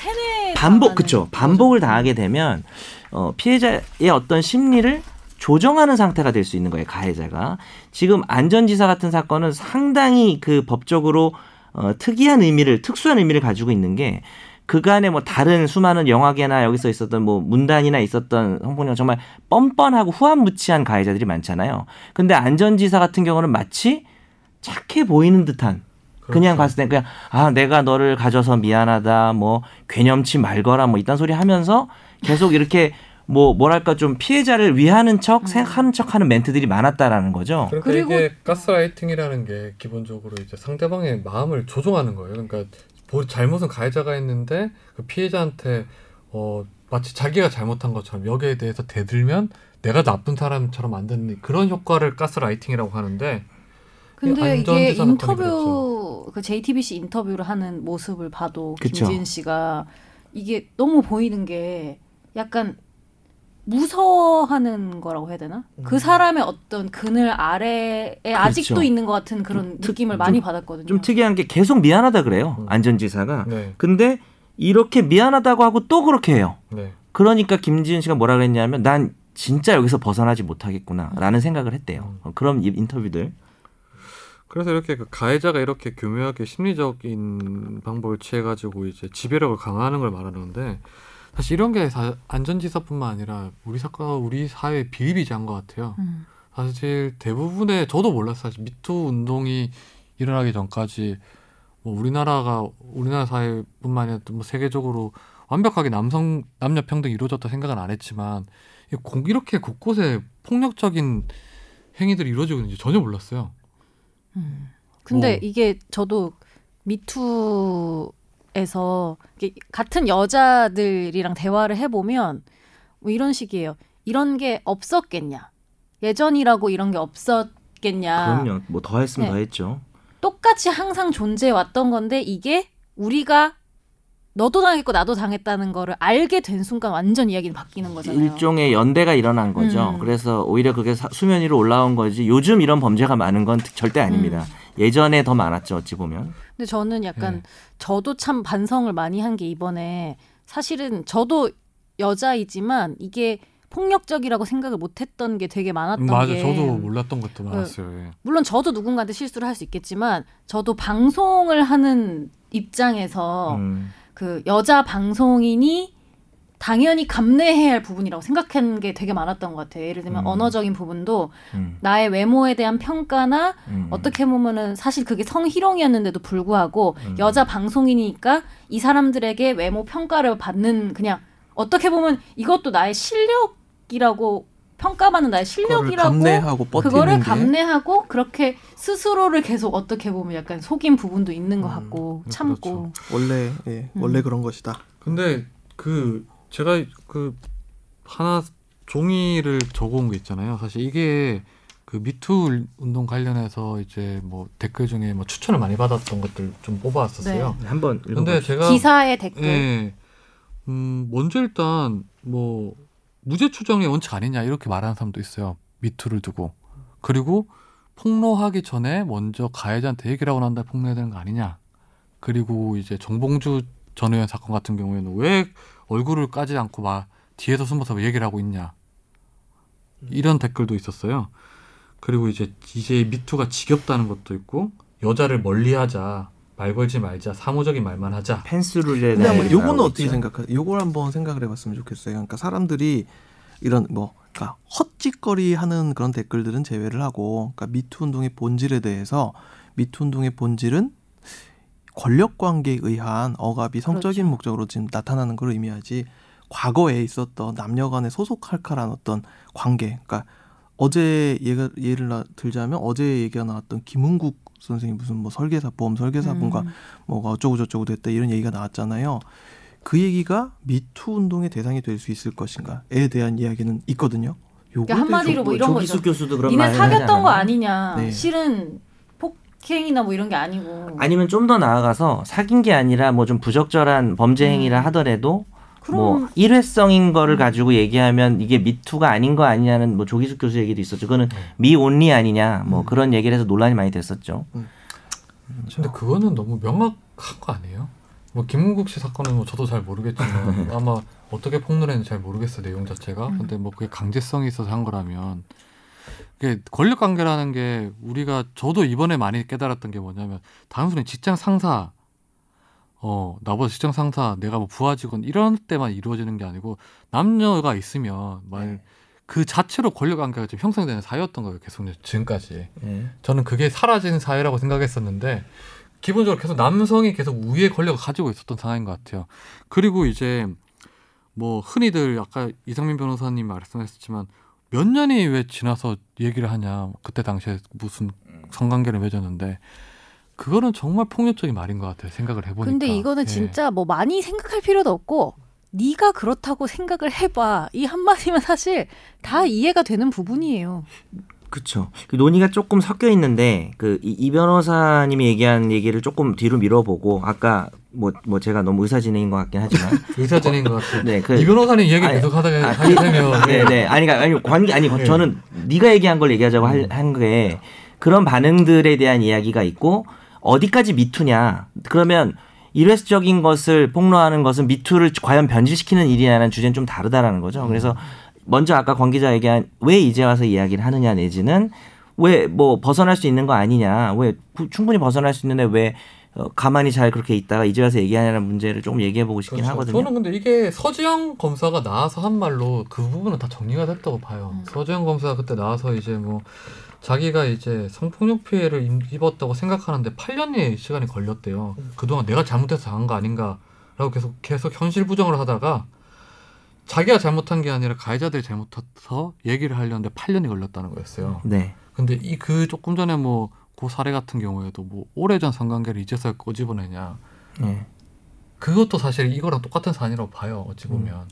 S2: 반복 그쵸. 반복을 당하게 되면 어, 피해자의 어떤 심리를 조정하는 상태가 될 수 있는 거예요 가해자가 지금 안전지사 같은 사건은 상당히 그 법적으로 어, 특이한 의미를 특수한 의미를 가지고 있는 게 그간에 뭐 다른 수많은 영화계나 여기서 있었던 뭐 문단이나 있었던 성폭력 정말 뻔뻔하고 후한무치한 가해자들이 많잖아요. 근데 안전지사 같은 경우는 마치 착해 보이는 듯한 그냥
S1: 그렇죠.
S2: 봤을 때 그냥 아 내가 너를 가져서 미안하다 뭐 괴념치 말거라 뭐 이딴 소리 하면서 계속 이렇게 뭐 뭐랄까 좀 피해자를 위하는 척 생각하는 척하는 멘트들이 많았다라는 거죠.
S1: 그러니까
S4: 그리고-
S1: 이게 가스라이팅이라는 게 기본적으로 이제 상대방의 마음을 조종하는 거예요. 그러니까 보- 잘못은 가해자가 했는데 그 피해자한테 어 마치 자기가 잘못한 것처럼 여기에 대해서 대들면 내가 나쁜 사람처럼 만드는 그런 효과를 가스라이팅이라고 하는데
S4: 근데 이게 인터뷰 그 JTBC 인터뷰를 하는 모습을 봐도
S2: 그쵸.
S4: 김지은 씨가 이게 너무 보이는 게 약간 무서워하는 거라고 해야 되나? 그 사람의 어떤 그늘 아래에 아직도 있는 것 같은 그런
S2: 좀 특-
S4: 느낌을
S2: 좀-
S4: 많이 받았거든요.
S2: 좀 특이한 게 계속 미안하다 그래요
S1: 음.
S2: 안전지사가.
S1: 네,
S2: 근데 이렇게 미안하다고 하고 또 그렇게 해요.
S1: 네.
S2: 그러니까 김지은 씨가 뭐라 그랬냐면 난 진짜 여기서 벗어나지 못하겠구나라는 생각을 했대요. 어, 그런 이- 인터뷰들.
S1: 그래서 이렇게 그 가해자가 이렇게 교묘하게 심리적인 방법을 취해가지고 이제 지배력을 강화하는 걸 말하는데 사실 이런 게 사- 안전지사뿐만 아니라 우리 사건 우리 사회의 비일비재한 것 같아요.
S4: 음.
S1: 사실 대부분의 저도 몰랐어요. 사실 미투 운동이 일어나기 전까지 뭐 우리나라가 우리나라 사회뿐만 아니라 또뭐 세계적으로 완벽하게 남성 남녀 평등이 이루어졌다 생각은 안 했지만 이 이렇게 곳곳에 폭력적인 행위들이 이루어지고 있는지 전혀 몰랐어요.
S4: 음. 근데
S1: 어.
S4: 이게 저도 미투 에서 같은 여자들이랑 대화를 해보면 뭐 이런 식이에요. 이런 게 없었겠냐? 예전이라고 이런 게 없었겠냐?
S2: 그럼요. 뭐 더 했으면
S4: 네.
S2: 더 했죠.
S4: 똑같이 항상 존재해 왔던 건데 이게 우리가 너도 당했고 나도 당했다는 거를 알게 된 순간 완전 이야기는 바뀌는 거잖아요.
S2: 일종의 연대가 일어난 거죠.
S4: 음.
S2: 그래서 오히려 그게 사- 수면 위로 올라온 거지. 요즘 이런 범죄가 많은 건 절대 아닙니다.
S4: 음.
S2: 예전에 더 많았죠. 어찌 보면.
S4: 근데 저는 약간
S1: 네.
S4: 저도 참 반성을 많이 한 게 이번에 사실은 저도 여자이지만 이게 폭력적이라고 생각을 못했던 게 되게 많았던
S1: 맞아,
S4: 게
S1: 저도 몰랐던 것도 많았어요. 예.
S4: 물론 저도 누군가한테 실수를 할 수 있겠지만 저도 방송을 하는 입장에서
S2: 음.
S4: 그 여자 방송인이 당연히 감내해야 할 부분이라고 생각한 게 되게 많았던 것 같아요. 예를 들면
S2: 음.
S4: 언어적인 부분도
S2: 음.
S4: 나의 외모에 대한 평가나
S2: 음.
S4: 어떻게 보면은 사실 그게 성희롱이었는데도 불구하고
S2: 음.
S4: 여자 방송이니까 이 사람들에게 외모 평가를 받는 그냥 어떻게 보면 이것도 나의 실력이라고 평가받는 나의
S3: 그거를
S4: 실력이라고
S3: 감내하고 버티는
S4: 그거를
S3: 게
S4: 감내하고 그렇게 스스로를 계속 어떻게 보면 약간 속인 부분도 있는 것
S3: 음,
S4: 같고
S1: 그렇죠.
S4: 참고
S3: 원래 예,
S4: 음.
S3: 원래 그런 것이다.
S1: 근데 그 제가 그 하나 종이를 적어온 게 있잖아요. 사실 이게 그 미투 운동 관련해서 이제 뭐 댓글 중에 뭐 추천을 많이 받았던 것들 좀 뽑아왔었어요.
S2: 네, 한번
S1: 근데. 제가
S4: 기사의 댓글
S1: 예. 음, 먼저 일단 뭐 무죄 추정의 원칙 아니냐 이렇게 말하는 사람도 있어요. 미투를 두고. 그리고 폭로하기 전에 먼저 가해자한테 얘기를 하고 난 다음에 폭로해야 되는 거 아니냐. 그리고 이제 정봉주 전 의원 사건 같은 경우에는 왜 얼굴을 까지 않고 막 뒤에서 숨어서 얘기를 하고 있냐. 이런 댓글도 있었어요. 그리고 이제 이제 미투가 지겹다는 것도 있고 여자를 멀리하자 말 걸지 말자 사무적인 말만 하자.
S2: 펜스룰에
S3: 근데
S2: 대해
S3: 요거는 어떻게. 생각하세요? 요걸 한번 생각을 해봤으면 좋겠어요. 그러니까 사람들이 이런 뭐 그러니까 헛짓거리 하는 그런 댓글들은 제외를 하고 그러니까 미투 운동의 본질에 대해서 미투 운동의 본질은 권력 관계에 의한 억압이 성적인
S4: 그렇죠.
S3: 목적으로 지금 나타나는 걸 의미하지 과거에 있었던 남녀 간의 소속할까란 어떤 관계 그러니까 어제 예가, 예를 나- 들자면 어제 얘기가 나왔던 김은국 선생님 무슨 뭐 설계사 보험 설계사분과
S4: 음.
S3: 뭐가 어쩌고 저쩌고 됐다 이런 얘기가 나왔잖아요. 그 얘기가 미투 운동의 대상이 될 수 있을 것인가에 대한 이야기는 있거든요.
S4: 그러니까 한마디로 뭐 이런 거죠.
S2: 교수도 그런
S4: 니네 사귀었던
S2: 하지
S4: 거? 아니냐.
S3: 네.
S4: 실은 폭행이나 뭐 이런 게 아니고.
S2: 아니면 좀 더 나아가서 사귄 게 아니라 뭐 좀 부적절한 범죄 행위라
S4: 음.
S2: 하더라도
S4: 그럼
S2: 뭐 일회성인 거를 가지고 얘기하면 이게 미투가 아닌 거 아니냐는 뭐 조기숙 교수 얘기도 있었죠. 그거는 미 온리 아니냐 뭐 그런 얘기를 해서 논란이 많이 됐었죠.
S1: 근데 그거는 너무 명확한 거 아니에요? 뭐 김문국 씨 사건은 뭐 저도 잘 모르겠지만 아마 어떻게 폭로했는지 잘 모르겠어요 내용 자체가.
S4: 음.
S1: 근데 뭐 그게 강제성이 있어서 한 거라면 권력 관계라는 게 우리가 저도 이번에 많이 깨달았던 게 뭐냐면 단순히 직장 상사 어 나보다 직장 상사 내가 뭐 부하 직원 이런 때만 이루어지는 게 아니고 남녀가 있으면 말그 자체로 권력 관계가 지금 형성되는 사회였던 거예요 계속 지금까지.
S2: 네.
S1: 저는 그게 사라진 사회라고 생각했었는데 기본적으로 계속 남성이 계속 우위의 권력을 가지고 있었던 상황인 것 같아요. 그리고 이제 뭐 흔히들 아까 이상민 변호사님 말씀하셨지만 몇 년이 왜 지나서 얘기를 하냐 그때 당시에 무슨 성관계를 맺었는데 그거는 정말 폭력적인 말인 것 같아요. 생각을 해보니까.
S4: 근데 이거는
S1: 예.
S4: 진짜 뭐 많이 생각할 필요도 없고 네가 그렇다고 생각을 해봐 이 한마디면 사실 다 이해가 되는 부분이에요.
S2: 그렇죠. 그 논의가 조금 섞여 있는데 그이 변호사님이 얘기한 얘기를 조금 뒤로 밀어보고 아까 뭐 뭐 제가 너무 의사 진행인 것 같긴 하지만
S1: 의사진인 것 같아요.
S2: 네, 그
S1: 이 변호사님
S2: 아니,
S1: 계속 하다가
S2: 아,
S1: 하게 되면
S2: 네, 네. 아니, 그러니까 아니 관계 아니
S1: 네.
S2: 저는 네가 얘기한 걸 얘기하자고 할- 한게 그런 반응들에 대한 이야기가 있고 어디까지 미투냐. 그러면 일회적인 것을 폭로하는 것은 미투를 과연 변질시키는 일이냐는 주제는 좀 다르다라는 거죠. 그래서 먼저 아까 권 기자 얘기한 왜 이제 와서 이야기를 하느냐 내지는 왜 뭐 벗어날 수 있는 거 아니냐. 왜 부- 충분히 벗어날 수 있는데 왜 어, 가만히 잘 그렇게 있다가 이제 와서 얘기하냐는 문제를 조금 얘기해 보고 싶긴
S1: 그렇죠.
S2: 하거든요.
S1: 저는 근데 이게 서지영 검사가 나와서 한 말로 그 부분은 다 정리가 됐다고 봐요.
S4: 음.
S1: 서지영 검사가 그때 나와서 이제 뭐 자기가 이제 성폭력 피해를 입- 입었다고 생각하는데 8년의 시간이 걸렸대요. 그동안 내가 잘못해서 당한 거 아닌가라고 계속 계속 현실 부정을 하다가 자기가 잘못한 게 아니라 가해자들이 잘못해서 얘기를 하려는데 8년이 걸렸다는 거였어요.
S2: 네.
S1: 근데 이 그 조금 전에 뭐 그 사례 같은 경우에도 뭐 오래전 성관계를 이제서야 꼬집어내냐.
S2: 네.
S1: 그것도 사실 이거랑 똑같은 사안이라고 봐요. 어찌 보면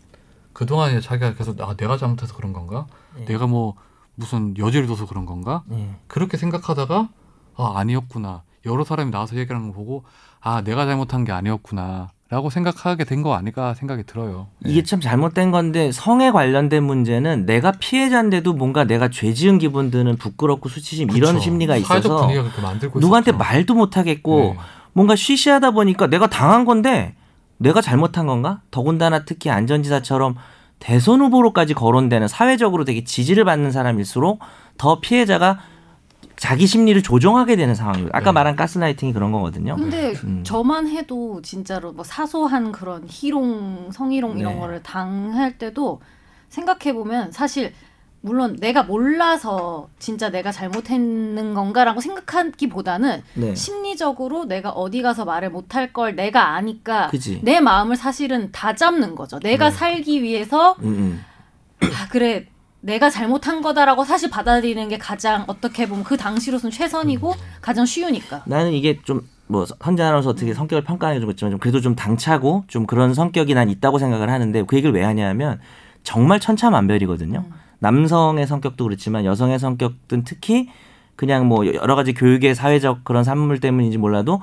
S1: 그 동안에 자기가 계속 아 내가 잘못해서 그런 건가?
S2: 네.
S1: 내가 뭐 무슨 여지를 둬서 그런 건가?
S2: 네.
S1: 그렇게 생각하다가 아 아니었구나. 여러 사람이 나와서 얘기하는 거 보고 아 내가 잘못한 게 아니었구나. 라고 생각하게 된 거 아닐까 생각이 들어요.
S2: 이게 참 잘못된 건데 성에 관련된 문제는 내가 피해자인데도 뭔가 내가 죄 지은 기분 드는 부끄럽고 수치심 이런
S1: 그쵸.
S2: 심리가 있어서
S1: 분위기가 그렇게 만들고
S2: 누구한테
S1: 있었죠.
S2: 말도 못 하겠고
S1: 네.
S2: 뭔가 쉬쉬하다 보니까 내가 당한 건데 내가 잘못한 건가? 더군다나 특히 안전지사처럼 대선 후보로까지 거론되는 사회적으로 되게 지지를 받는 사람일수록 더 피해자가 자기 심리를 조종하게 되는 상황이에요. 아까
S1: 네.
S2: 말한 가스라이팅이 그런 거거든요.
S4: 근데
S2: 음.
S4: 저만 해도 진짜로 뭐 사소한 그런 희롱, 성희롱 이런
S2: 네.
S4: 거를 당할 때도 생각해 보면 사실 물론 내가 몰라서 진짜 내가 잘못했는 건가라고 생각하기보다는
S2: 네.
S4: 심리적으로 내가 어디 가서 말을 못할 걸 내가 아니까
S2: 그지.
S4: 내 마음을 사실은 다 잡는 거죠. 내가
S2: 네.
S4: 살기 위해서
S2: 음, 음.
S4: 아 그래 내가 잘못한 거다라고 사실 받아들이는 게 가장 어떻게 보면 그 당시로서는 최선이고 가장 쉬우니까.
S2: 나는 이게 좀뭐 현재 아나운서 어떻게 성격을 평가하는 게좀 있지만 좀 그래도 좀 당차고 좀 그런 성격이 난 있다고 생각을 하는데 그 얘기를 왜 하냐면 정말 천차만별이거든요.
S4: 음.
S2: 남성의 성격도 그렇지만 여성의 성격은 특히 그냥 뭐 여러 가지 교육의 사회적 그런 산물 때문인지 몰라도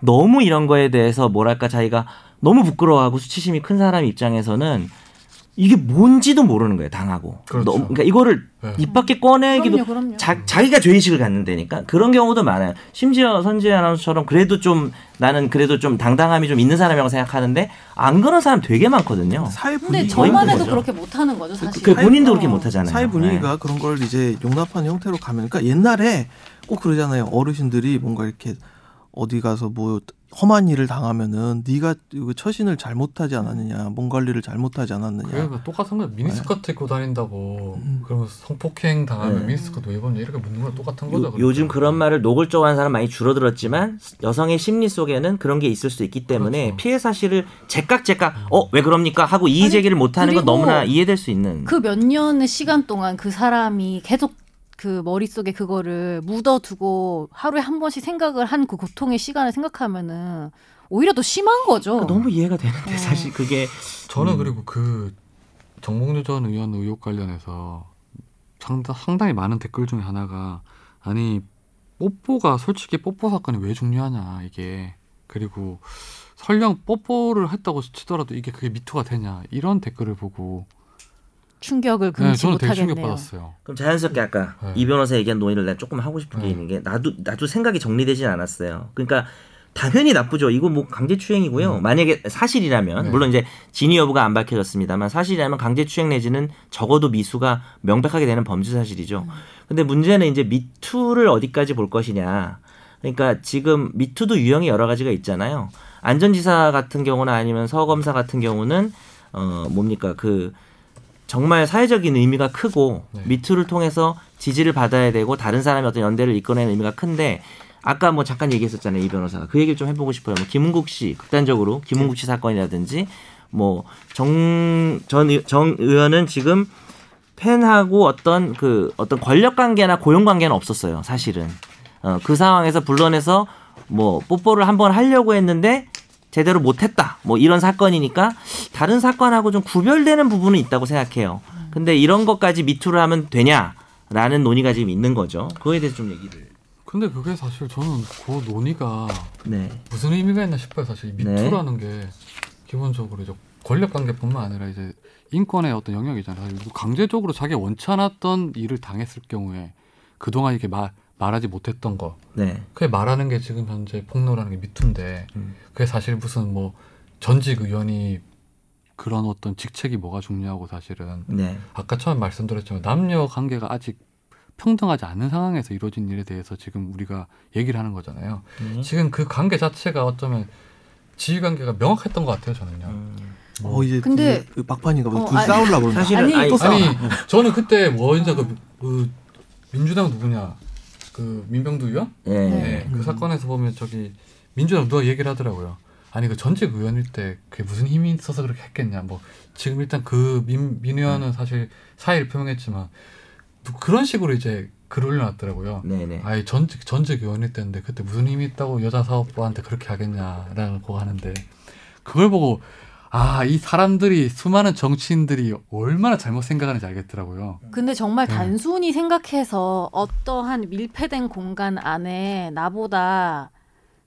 S2: 너무 이런 거에 대해서 뭐랄까 자기가 너무 부끄러워하고 수치심이 큰 사람 입장에서는 이게 뭔지도 모르는 거예요. 당하고.
S1: 그렇죠.
S2: 너무- 그러니까 이거를
S1: 네.
S2: 입 밖에 꺼내기도
S4: 그럼요, 그럼요.
S2: 자, 자기가 죄의식을 갖는다니까 그런 경우도 많아요. 심지어 선재 아나운서처럼 그래도 좀 나는 그래도 좀 당당함이 좀 있는 사람이라고 생각하는데 안 그런 사람 되게 많거든요.
S3: 사회
S2: 거의
S4: 저만 해도
S2: 거죠.
S4: 그렇게 못하는 거죠 사실.
S2: 그 본인도 그렇게
S4: 어.
S2: 못하잖아요.
S3: 사회 분위기가
S2: 네.
S3: 그런 걸 이제 용납하는 형태로 가면 그러니까 옛날에 꼭 그러잖아요 어르신들이 뭔가 이렇게 어디 가서 뭐 험한 일을 당하면은 네가 처신을 잘못하지 않았느냐 몸 관리를 잘못하지 않았느냐.
S1: 그러니까 똑같은 거야. 미니스커트 입고 다닌다고. 그러면 성폭행 당하면
S2: 네.
S1: 미니스커트 왜 입었냐? 이렇게 묻는 거랑 똑같은 거죠.
S2: 요, 요즘 그런 말을 노골적으로 하는 사람 많이 줄어들었지만 여성의 심리 속에는 그런 게 있을 수 있기 때문에
S1: 그렇죠.
S2: 피해 사실을 제깍제깍 어 왜 그럽니까? 하고 이의 제기를 못하는 건
S4: 그리고
S2: 너무나 이해될 수 있는.
S4: 그 몇 년의 시간 동안 그 사람이 계속 그 머릿속에 그거를 묻어두고 하루에 한 번씩 생각을 한 그 고통의 시간을 생각하면은 오히려 더 심한 거죠.
S2: 그러니까 너무 이해가 되는데
S4: 어.
S2: 사실 그게
S1: 저는
S2: 음.
S1: 그리고 그 정몽주 전 의원 의혹 관련해서 상당, 상당히 많은 댓글 중에 하나가 아니 뽀뽀가 솔직히 뽀뽀 사건이 왜 중요하냐 이게 그리고 설령 뽀뽀를 했다고 치더라도 이게 그게 미투가 되냐 이런 댓글을 보고
S4: 충격을
S1: 네,
S4: 금치
S1: 저는 되게
S4: 못하겠네요.
S1: 충격받았어요.
S2: 그럼 자연스럽게 아까
S1: 네.
S2: 이 변호사 얘기한 논의를 내가 조금 하고 싶은 게
S1: 네.
S2: 있는 게 나도 나도 생각이 정리되진 않았어요. 그러니까 당연히 나쁘죠. 이거 뭐 강제추행이고요. 만약에 사실이라면
S1: 음. 네.
S2: 물론 이제 진위 여부가 안 밝혀졌습니다만 사실이라면 강제추행 내지는 적어도 미수가 명백하게 되는 범죄 사실이죠. 근데 문제는 이제 미투를 어디까지 볼 것이냐. 그러니까 지금 미투도 유형이 여러 가지가 있잖아요. 안전지사 같은 경우나 아니면 서검사 같은 경우는 어 뭡니까 그 정말 사회적인 의미가 크고
S1: 네.
S2: 미투를 통해서 지지를 받아야 되고 다른 사람의 어떤 연대를 이끌어내는 의미가 큰데 아까 뭐 잠깐 얘기했었잖아요 이 변호사가 그 얘기를 좀 해보고 싶어요. 뭐 김은국 씨 극단적으로 김은국 씨 사건이라든지 뭐 뭐정전 의원은 지금 팬하고 어떤 그 어떤 권력 관계나 고용 관계는 없었어요 사실은 어, 그 상황에서 불러내서 뭐 뽀뽀를 한번 하려고 했는데 제대로 못했다 뭐 이런 사건이니까 다른 사건하고 좀 구별되는 부분은 있다고 생각해요. 근데 이런 것까지 미투를 하면 되냐라는 논의가 지금 있는 거죠. 그거에 대해서 좀 얘기를.
S1: 근데 그게 사실 저는 그 논의가
S2: 네.
S1: 무슨 의미가 있나 싶어요. 사실 이
S2: 네.
S1: 미투라는 게 기본적으로 이제 권력 관계뿐만 아니라 이제 인권의 어떤 영역이잖아요. 강제적으로 자기 가 원치 않았던 일을 당했을 경우에 그동안 이렇게 말 말하지 못했던 거
S2: 네.
S1: 그게 말하는 게 지금 현재 폭로라는 게 미투인데
S2: 음.
S1: 그게 사실 무슨 뭐 전직 의원이 그런 어떤 직책이 뭐가 중요하고 사실은
S2: 네.
S1: 아까 처음 말씀드렸지만 남녀 관계가 아직 평등하지 않은 상황에서 이루어진 일에 대해서 지금 우리가 얘기를 하는 거잖아요.
S2: 음.
S1: 지금 그 관계 자체가 어쩌면 지위 관계가 명확했던 것 같아요, 저는요.
S2: 음.
S3: 어 이제
S4: 근데-
S3: 그 막판인가 보다
S4: 어,
S3: 둘이
S4: 아니-
S3: 싸우려고
S2: 사실은
S4: 아니,
S2: 아니.
S1: 아니 저는 그때 뭐 이제 그, 그 민주당 누구냐 그 민병두 의원
S2: 네.
S1: 네. 그 사건에서 보면 저기 민주당 누가 얘기를 하더라고요. 아니 그 전직 의원일 때 그게 무슨 힘이 있어서 그렇게 했겠냐. 뭐 지금 일단 그 민, 민 의원은 사실 사의를 표명했지만 또 그런 식으로 이제 글을 올려놨더라고요.
S2: 네네.
S1: 아예 전직 전직 의원일 때인데 그때 무슨 힘이 있다고 여자 사업부한테 그렇게 하겠냐라고 하는데 그걸 보고 아 이 사람들이 수많은 정치인들이 얼마나 잘못 생각하는지 알겠더라고요.
S4: 근데 정말
S1: 네.
S4: 단순히 생각해서 어떠한 밀폐된 공간 안에 나보다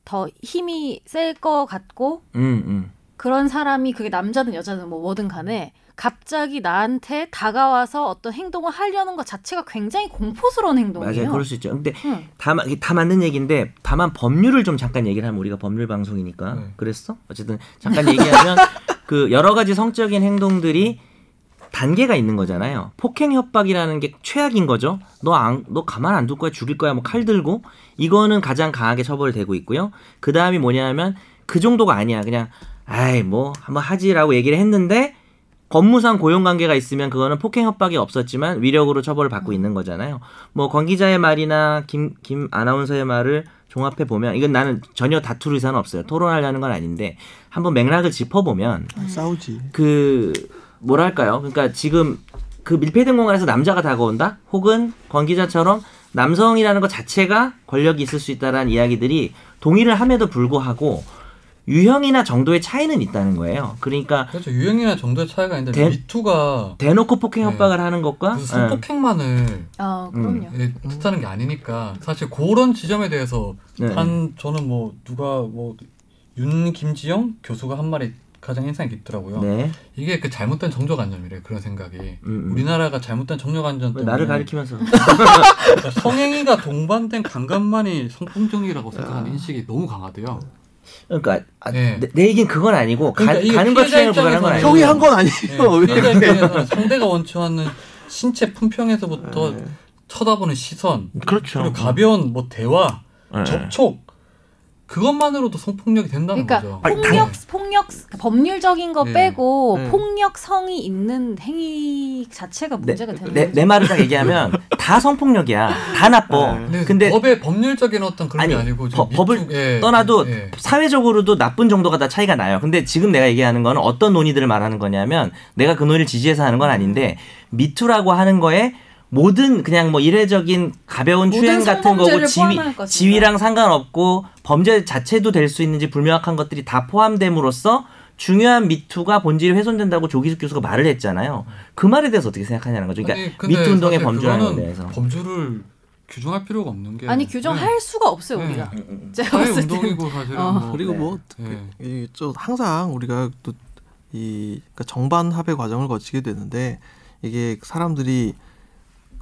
S4: 더 힘이 셀 것 같고
S2: 음, 음.
S4: 그런 사람이 그게 남자든 여자든 뭐 뭐든 간에 갑자기 나한테 다가와서 어떤 행동을 하려는 것 자체가 굉장히 공포스러운 행동이에요.
S2: 맞아요. 그럴 수 있죠. 근데
S4: 응.
S2: 다, 다 맞는 얘기인데 다만 법률을 좀 잠깐 얘기를 하면 우리가 법률 방송이니까
S1: 네.
S2: 그랬어? 어쨌든 잠깐 얘기하면 그 여러 가지 성적인 행동들이 단계가 있는 거잖아요. 폭행 협박이라는 게 최악인 거죠. 너 안, 너 가만 안 둘 거야, 죽일 거야, 뭐 칼 들고 이거는 가장 강하게 처벌되고 있고요. 그 다음이 뭐냐면 그 정도가 아니야. 그냥 아이 뭐 한번 하지라고 얘기를 했는데 법무상 고용 관계가 있으면 그거는 폭행 협박이 없었지만 위력으로 처벌을 받고 있는 거잖아요. 뭐 권 기자의 말이나 김 김 아나운서의 말을 종합해 보면 이건 나는 전혀 다툴 의사는 없어요. 토론하려는 건 아닌데 한번 맥락을 짚어 보면
S3: 싸우지
S2: 그 뭐랄까요? 그러니까 지금 그 밀폐된 공간에서 남자가 다가온다? 혹은 권 기자처럼 남성이라는 것 자체가 권력이 있을 수 있다라는 이야기들이 동의를 함에도 불구하고 유형이나 정도의 차이는 있다는 거예요. 그러니까
S1: 그렇죠. 유형이나 정도의 차이가 있는데
S2: 대-
S1: 미투가
S2: 대놓고 폭행
S1: 네.
S2: 협박을 하는 것과 예.
S1: 성폭행만을
S4: 어,
S2: 음.
S4: 그럼요.
S1: 예, 뜻하는 게 아니니까 사실 그런 지점에 대해서
S2: 네.
S1: 한 저는 뭐 누가 뭐 윤 김지영 교수가 한 말이 가장 인상이 깊더라고요.
S2: 네.
S1: 이게 그 잘못된 정조관념이래 그런 생각이.
S2: 음, 음.
S1: 우리나라가 잘못된 정조관념
S2: 왜
S1: 때문에
S2: 나를 가리키면서
S1: 성행위가 동반된 강간만이 성폭력이라고 생각하는 인식이 너무 강하대요.
S2: 그러니까 아,
S1: 네.
S2: 내, 내 얘기는 그건 아니고 가,
S1: 그러니까
S2: 가는 것 취향을 보라는 건 아니고
S3: 형이 한 건 아니에요.
S1: 네, 입장에서는 상대가 원치 않는 신체 품평에서부터
S3: 네.
S1: 쳐다보는 시선,
S2: 그렇죠.
S1: 그리고 가벼운 뭐 대화,
S2: 네.
S1: 접촉 그것만으로도 성폭력이 된다는
S4: 그러니까
S1: 거죠.
S4: 폭력 폭력 법률적인 거
S1: 네.
S4: 빼고
S3: 네.
S4: 폭력성이 있는 행위 자체가 문제가 되는
S2: 내,
S4: 거죠.
S2: 내 말을 딱 얘기하면 다 성폭력이야. 다 나빠.
S3: 네.
S1: 근데,
S2: 근데
S1: 법의 법률적인 어떤 그런
S2: 아니,
S1: 게 아니고
S2: 법-
S1: 지금
S2: 법을
S1: 예,
S2: 떠나도
S1: 예.
S2: 사회적으로도 나쁜 정도가 다 차이가 나요. 근데 지금 내가 얘기하는 거는 어떤 논의들을 말하는 거냐면 내가 그 논의를 지지해서 하는 건 아닌데 미투라고 하는 거에 모든 그냥 뭐 이례적인 가벼운 추행 같은 거고 지위. 지위랑 상관없고 범죄 자체도 될 수 있는지 불명확한 것들이 다 포함됨으로써 중요한 미투가 본질이 훼손된다고 조기숙 교수가 말을 했잖아요. 그 말에 대해서 어떻게 생각하냐는 거죠. 그러니까
S1: 아니,
S2: 미투 운동의 범주라는 대해서.
S1: 범주를 규정할 필요가 없는 게
S4: 아니 규정할 수가 없어요
S1: 네.
S4: 우리가.
S2: 음, 음.
S4: 제가 봤을 때
S1: 운동이고 사실은
S4: 어.
S1: 뭐
S3: 그리고
S2: 네.
S3: 뭐
S1: 예.
S3: 이저 항상 우리가 또이 그러니까 정반 합의 과정을 거치게 되는데 이게 사람들이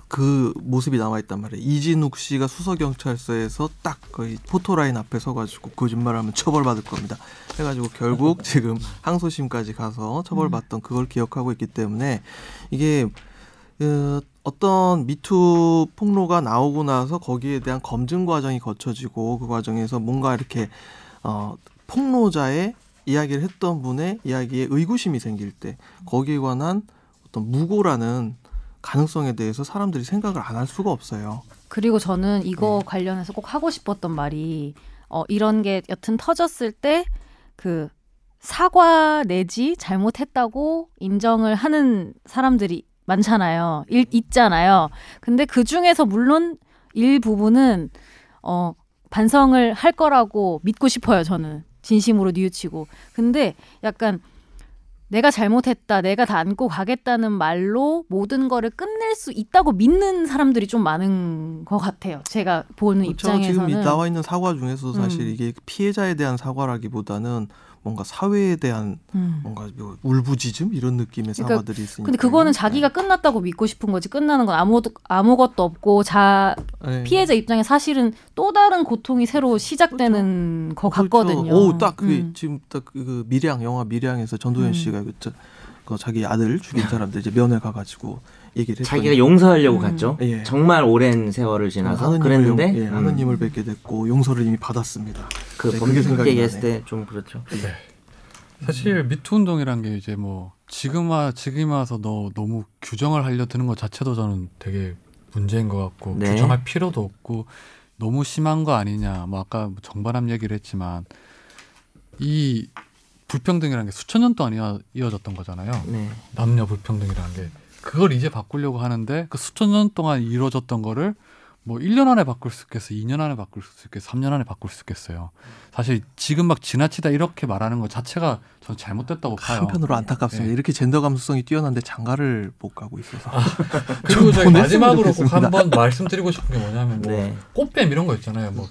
S3: 그 모습이 나와 있단 말이에요. 이진욱 씨가 수서 경찰서에서 딱 거의 포토라인 앞에 서가지고 거짓말하면 처벌받을 겁니다. 해가지고 결국 지금 항소심까지 가서 처벌받던 그걸 기억하고 있기 때문에 이게 어, 어떤 미투 폭로가 나오고 나서 거기에 대한 검증 과정이 거쳐지고 그 과정에서 뭔가 이렇게 어, 폭로자의 이야기를 했던 분의 이야기에 의구심이 생길 때 거기에 관한 어떤 무고라는 가능성에 대해서 사람들이 생각을 안 할 수가 없어요.
S4: 그리고 저는 이거
S2: 네.
S4: 관련해서 꼭 하고 싶었던 말이 어 이런 게 여튼 터졌을 때 그 사과 내지 잘못했다고 인정을 하는 사람들이 많잖아요. 일, 있잖아요. 근데 그 중에서 물론 일부분은 어 반성을 할 거라고 믿고 싶어요, 저는. 진심으로 뉘우치고. 근데 약간 내가 잘못했다, 내가 다 안고 가겠다는 말로 모든 거를 끝낼 수 있다고 믿는 사람들이 좀 많은 것 같아요. 제가 보는
S3: 그렇죠.
S4: 입장에서는.
S3: 지금 이 나와 있는 사과 중에서도 사실
S4: 음.
S3: 이게 피해자에 대한 사과라기보다는 뭔가 사회에 대한
S4: 음.
S3: 뭔가 뭐 울부짖음 이런 느낌의
S4: 그러니까
S3: 사과들이 있으니까.
S4: 근데 그거는 자기가 끝났다고 믿고 싶은 거지 끝나는 건 아무도 아무것도 없고 자
S3: 네.
S4: 피해자 입장에 사실은 또 다른 고통이 새로 시작되는 것 같거든요.
S3: 그렇죠. 오, 딱그
S4: 음.
S3: 지금 딱그 미량 영화 미량에서 전도연
S4: 음.
S3: 씨가 그, 저, 그 자기 아들 죽인 사람들 이제 면회 가가지고 얘기를
S2: 자기가 용서하려고
S4: 음.
S2: 갔죠.
S3: 예.
S2: 정말 오랜 세월을 지나서
S3: 하느님을
S2: 그랬는데
S3: 용- 예,
S2: 음,
S3: 하느님을 뵙게 됐고 용서를 이미 받았습니다.
S2: 그
S3: 네,
S2: 범죄
S3: 생각이
S2: 얘기했을. 때 좀 그렇죠.
S1: 사실 미투 운동이란 게 이제 뭐 지금 와 지금 와서 너 너무 규정을 하려 드는 것 자체도 저는 되게 문제인 것 같고
S2: 네.
S1: 규정할 필요도 없고 너무 심한 거 아니냐 뭐 아까 정반합 얘기를 했지만 이 불평등이라는 게 수천 년 동안 이어, 이어졌던 거잖아요
S2: 네.
S1: 남녀 불평등이라는 게 그걸 이제 바꾸려고 하는데 그 수천 년 동안 이루어졌던 거를 뭐 1년 안에 바꿀 수 있겠어, 2년 안에 바꿀 수 있겠어, 3년 안에 바꿀 수 있겠어요. 사실 지금 막 지나치다 이렇게 말하는 것 자체가 저는 잘못됐다고 봐요.
S3: 한편으로 안타깝습니다.
S1: 네.
S3: 이렇게 젠더 감수성이 뛰어난데 장가를 못 가고 있어서.
S1: 그리고 저희 마지막으로 꼭. 한번 말씀드리고 싶은 게 뭐냐면 뭐
S2: 네.
S1: 꽃뱀 이런 거 있잖아요. 뭐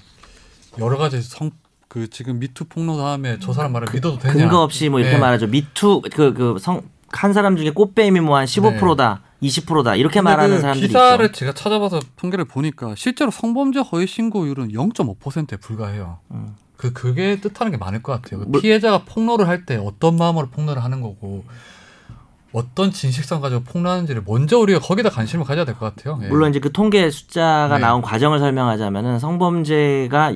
S1: 여러 가지 성 그 지금 미투 폭로 다음에 저 사람 말을 믿어도 되냐?
S2: 근거 없이 뭐 이렇게
S1: 네.
S2: 말하죠. 미투 그 그 성 한 사람 중에 꽃뱀이 뭐 한 15%다, 20%다 이렇게 말하는
S1: 그
S2: 사람들이
S1: 기사를
S2: 있죠.
S1: 제가 찾아봐서 통계를 보니까 실제로 성범죄 허위 신고율은 0.5%에 불과해요.
S2: 음.
S1: 그 그게 뜻하는 게 많을 것 같아요. 그
S2: 뭐-
S1: 피해자가 폭로를 할 때 어떤 마음으로 폭로를 하는 거고 어떤 진실성 가지고 폭로하는지를 먼저 우리가 거기다 관심을 가져야 될 것 같아요. 예.
S2: 물론 이제 그 통계 숫자가
S1: 네.
S2: 나온 과정을 설명하자면은 성범죄가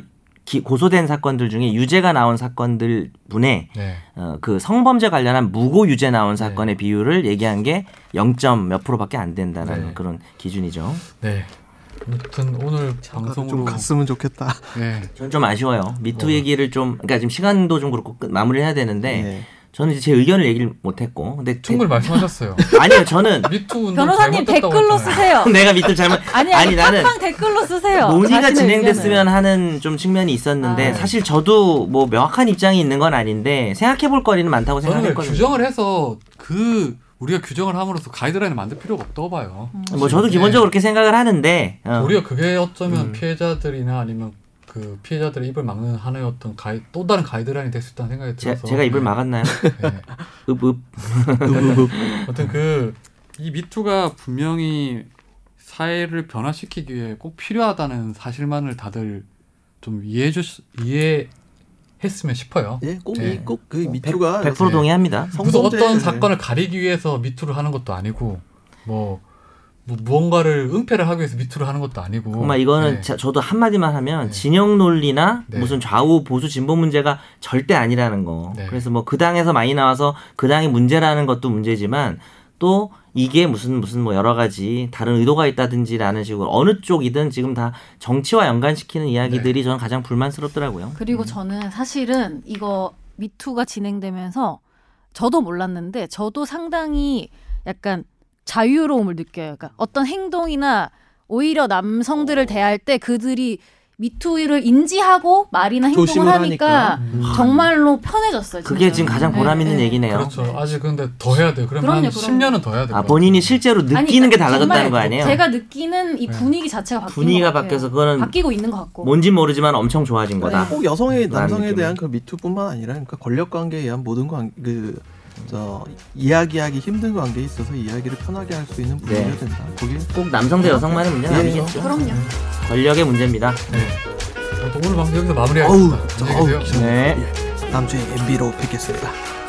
S2: 기- 고소된 사건들 중에 유죄가 나온 사건들 분의
S1: 네.
S2: 어, 그 성범죄 관련한 무고 유죄 나온
S1: 네.
S2: 사건의 비율을 얘기한 게 0. 몇 프로밖에 안 된다는
S1: 네.
S2: 그런 기준이죠.
S1: 네. 아무튼 오늘
S3: 좀
S1: 방송으로
S3: 갔으면 좋겠다.
S1: 네.
S2: 저는 좀 아쉬워요. 미투
S1: 뭐.
S2: 얘기를 좀 그러니까 지금 시간도 좀 그렇고 끝- 마무리해야 되는데
S3: 네.
S2: 저는 이제 제 의견을 얘기를 못 했고 근데
S1: 충분히 말씀하셨어요.
S2: 대- 아니요 저는
S1: 미투 운동
S4: 변호사님 댓글로. 쓰세요.
S2: 내가 미투 잘못
S4: 아니
S2: 아니
S4: 아니
S2: 나는
S4: 댓글로 쓰세요.
S2: 논의가 진행됐으면
S4: 의견을.
S2: 하는 좀 측면이 있었는데
S4: 아.
S2: 사실 저도 뭐 명확한 입장이 있는 건 아닌데 생각해 볼 거리는 많다고 생각했거든요.
S1: 규정을 해서 그 우리가 규정을 함으로써 가이드라인을 만들 필요가 없다고 봐요.
S2: 뭐 저도
S1: 네.
S2: 기본적으로 그렇게 생각을 하는데 어.
S1: 오히려 그게 어쩌면
S3: 음.
S1: 피해자들이나 아니면 그 피해자들의 입을 막는 하나의 어떤 가이, 또 다른 가이드라인이 될 수 있다는 생각이
S2: 제,
S1: 들어서
S2: 제 가 입을
S1: 네.
S2: 막았나요?
S1: 네.
S2: 읍읍.
S1: 아무튼
S5: 그이 미투가 분명히 사회를 변화시키기 위해 꼭 필요하다는 사실만을 다들 좀 이해해 주 이해 했으면 싶어요.
S3: 예, 꼭
S1: 네.
S3: 이꼭그 미투가
S2: 100%
S1: 네.
S2: 동의합니다.
S1: 무슨 어떤 사건을 가리기 위해서 미투를 하는 것도 아니고 뭐, 뭐 무언가를 은폐를 하기 위해서 미투를 하는 것도 아니고
S2: 정말 이거는
S1: 네.
S2: 자- 저도 한마디만 하면
S1: 네.
S2: 진영 논리나
S1: 네.
S2: 무슨 좌우 보수 진보 문제가 절대 아니라는 거.
S1: 네.
S2: 그래서 뭐 그 당에서 많이 나와서 그 당이 문제라는 것도 문제지만 또 이게 무슨 무슨 뭐 여러 가지 다른 의도가 있다든지라는 식으로 어느 쪽이든 지금 다 정치와 연관시키는
S1: 네.
S2: 이야기들이 저는 가장 불만스럽더라고요.
S4: 그리고 저는 사실은 이거 미투가 진행되면서 저도 몰랐는데 저도 상당히 약간 자유로움을 느껴요. 그러니까 어떤 행동이나 오히려 남성들을 대할 때 그들이 미투를 인지하고 말이나 행동을 하니까,
S3: 하니까.
S4: 정말로 편해졌어요.
S2: 그게
S4: 진짜.
S2: 지금 가장 보람
S4: 네,
S2: 있는
S4: 네.
S2: 얘기네요.
S1: 그렇죠. 아직 근데 더 해야 돼요. 그러면
S4: 그럼요,
S1: 한
S4: 그럼요.
S1: 10년은 더 해야 돼요.
S2: 아 본인이 실제로 느끼는
S4: 아니,
S2: 게
S4: 그러니까
S2: 달라졌다는
S4: 정말
S2: 거 아니에요?
S4: 제가 느끼는 이
S1: 네.
S4: 분위기 자체가 바뀐
S2: 분위기가
S4: 것 같아요.
S2: 바뀌어서 그거는
S4: 바뀌고 있는 것 같고.
S2: 뭔진 모르지만 엄청 좋아진 거다.
S3: 꼭 여성의 남성에
S2: 느낌은.
S3: 대한 그 미투뿐만 아니라 그러니까 권력 관계에 의한 모든 관그 저 이야기하기 힘든 관계에 있어서 이야기를 편하게 할 수 있는 분위기가
S2: 네.
S3: 된다. 거기
S2: 꼭 남성 대 여성만의 문제는
S3: 예.
S2: 아니겠죠.
S4: 그럼요.
S2: 권력의 문제입니다.
S1: 네. 오늘 방송 여기서 마무리하겠습니다.
S3: 어우,
S1: 계세요.
S3: 어우,
S2: 네.
S3: 다음 주에 MB로 뵙겠습니다.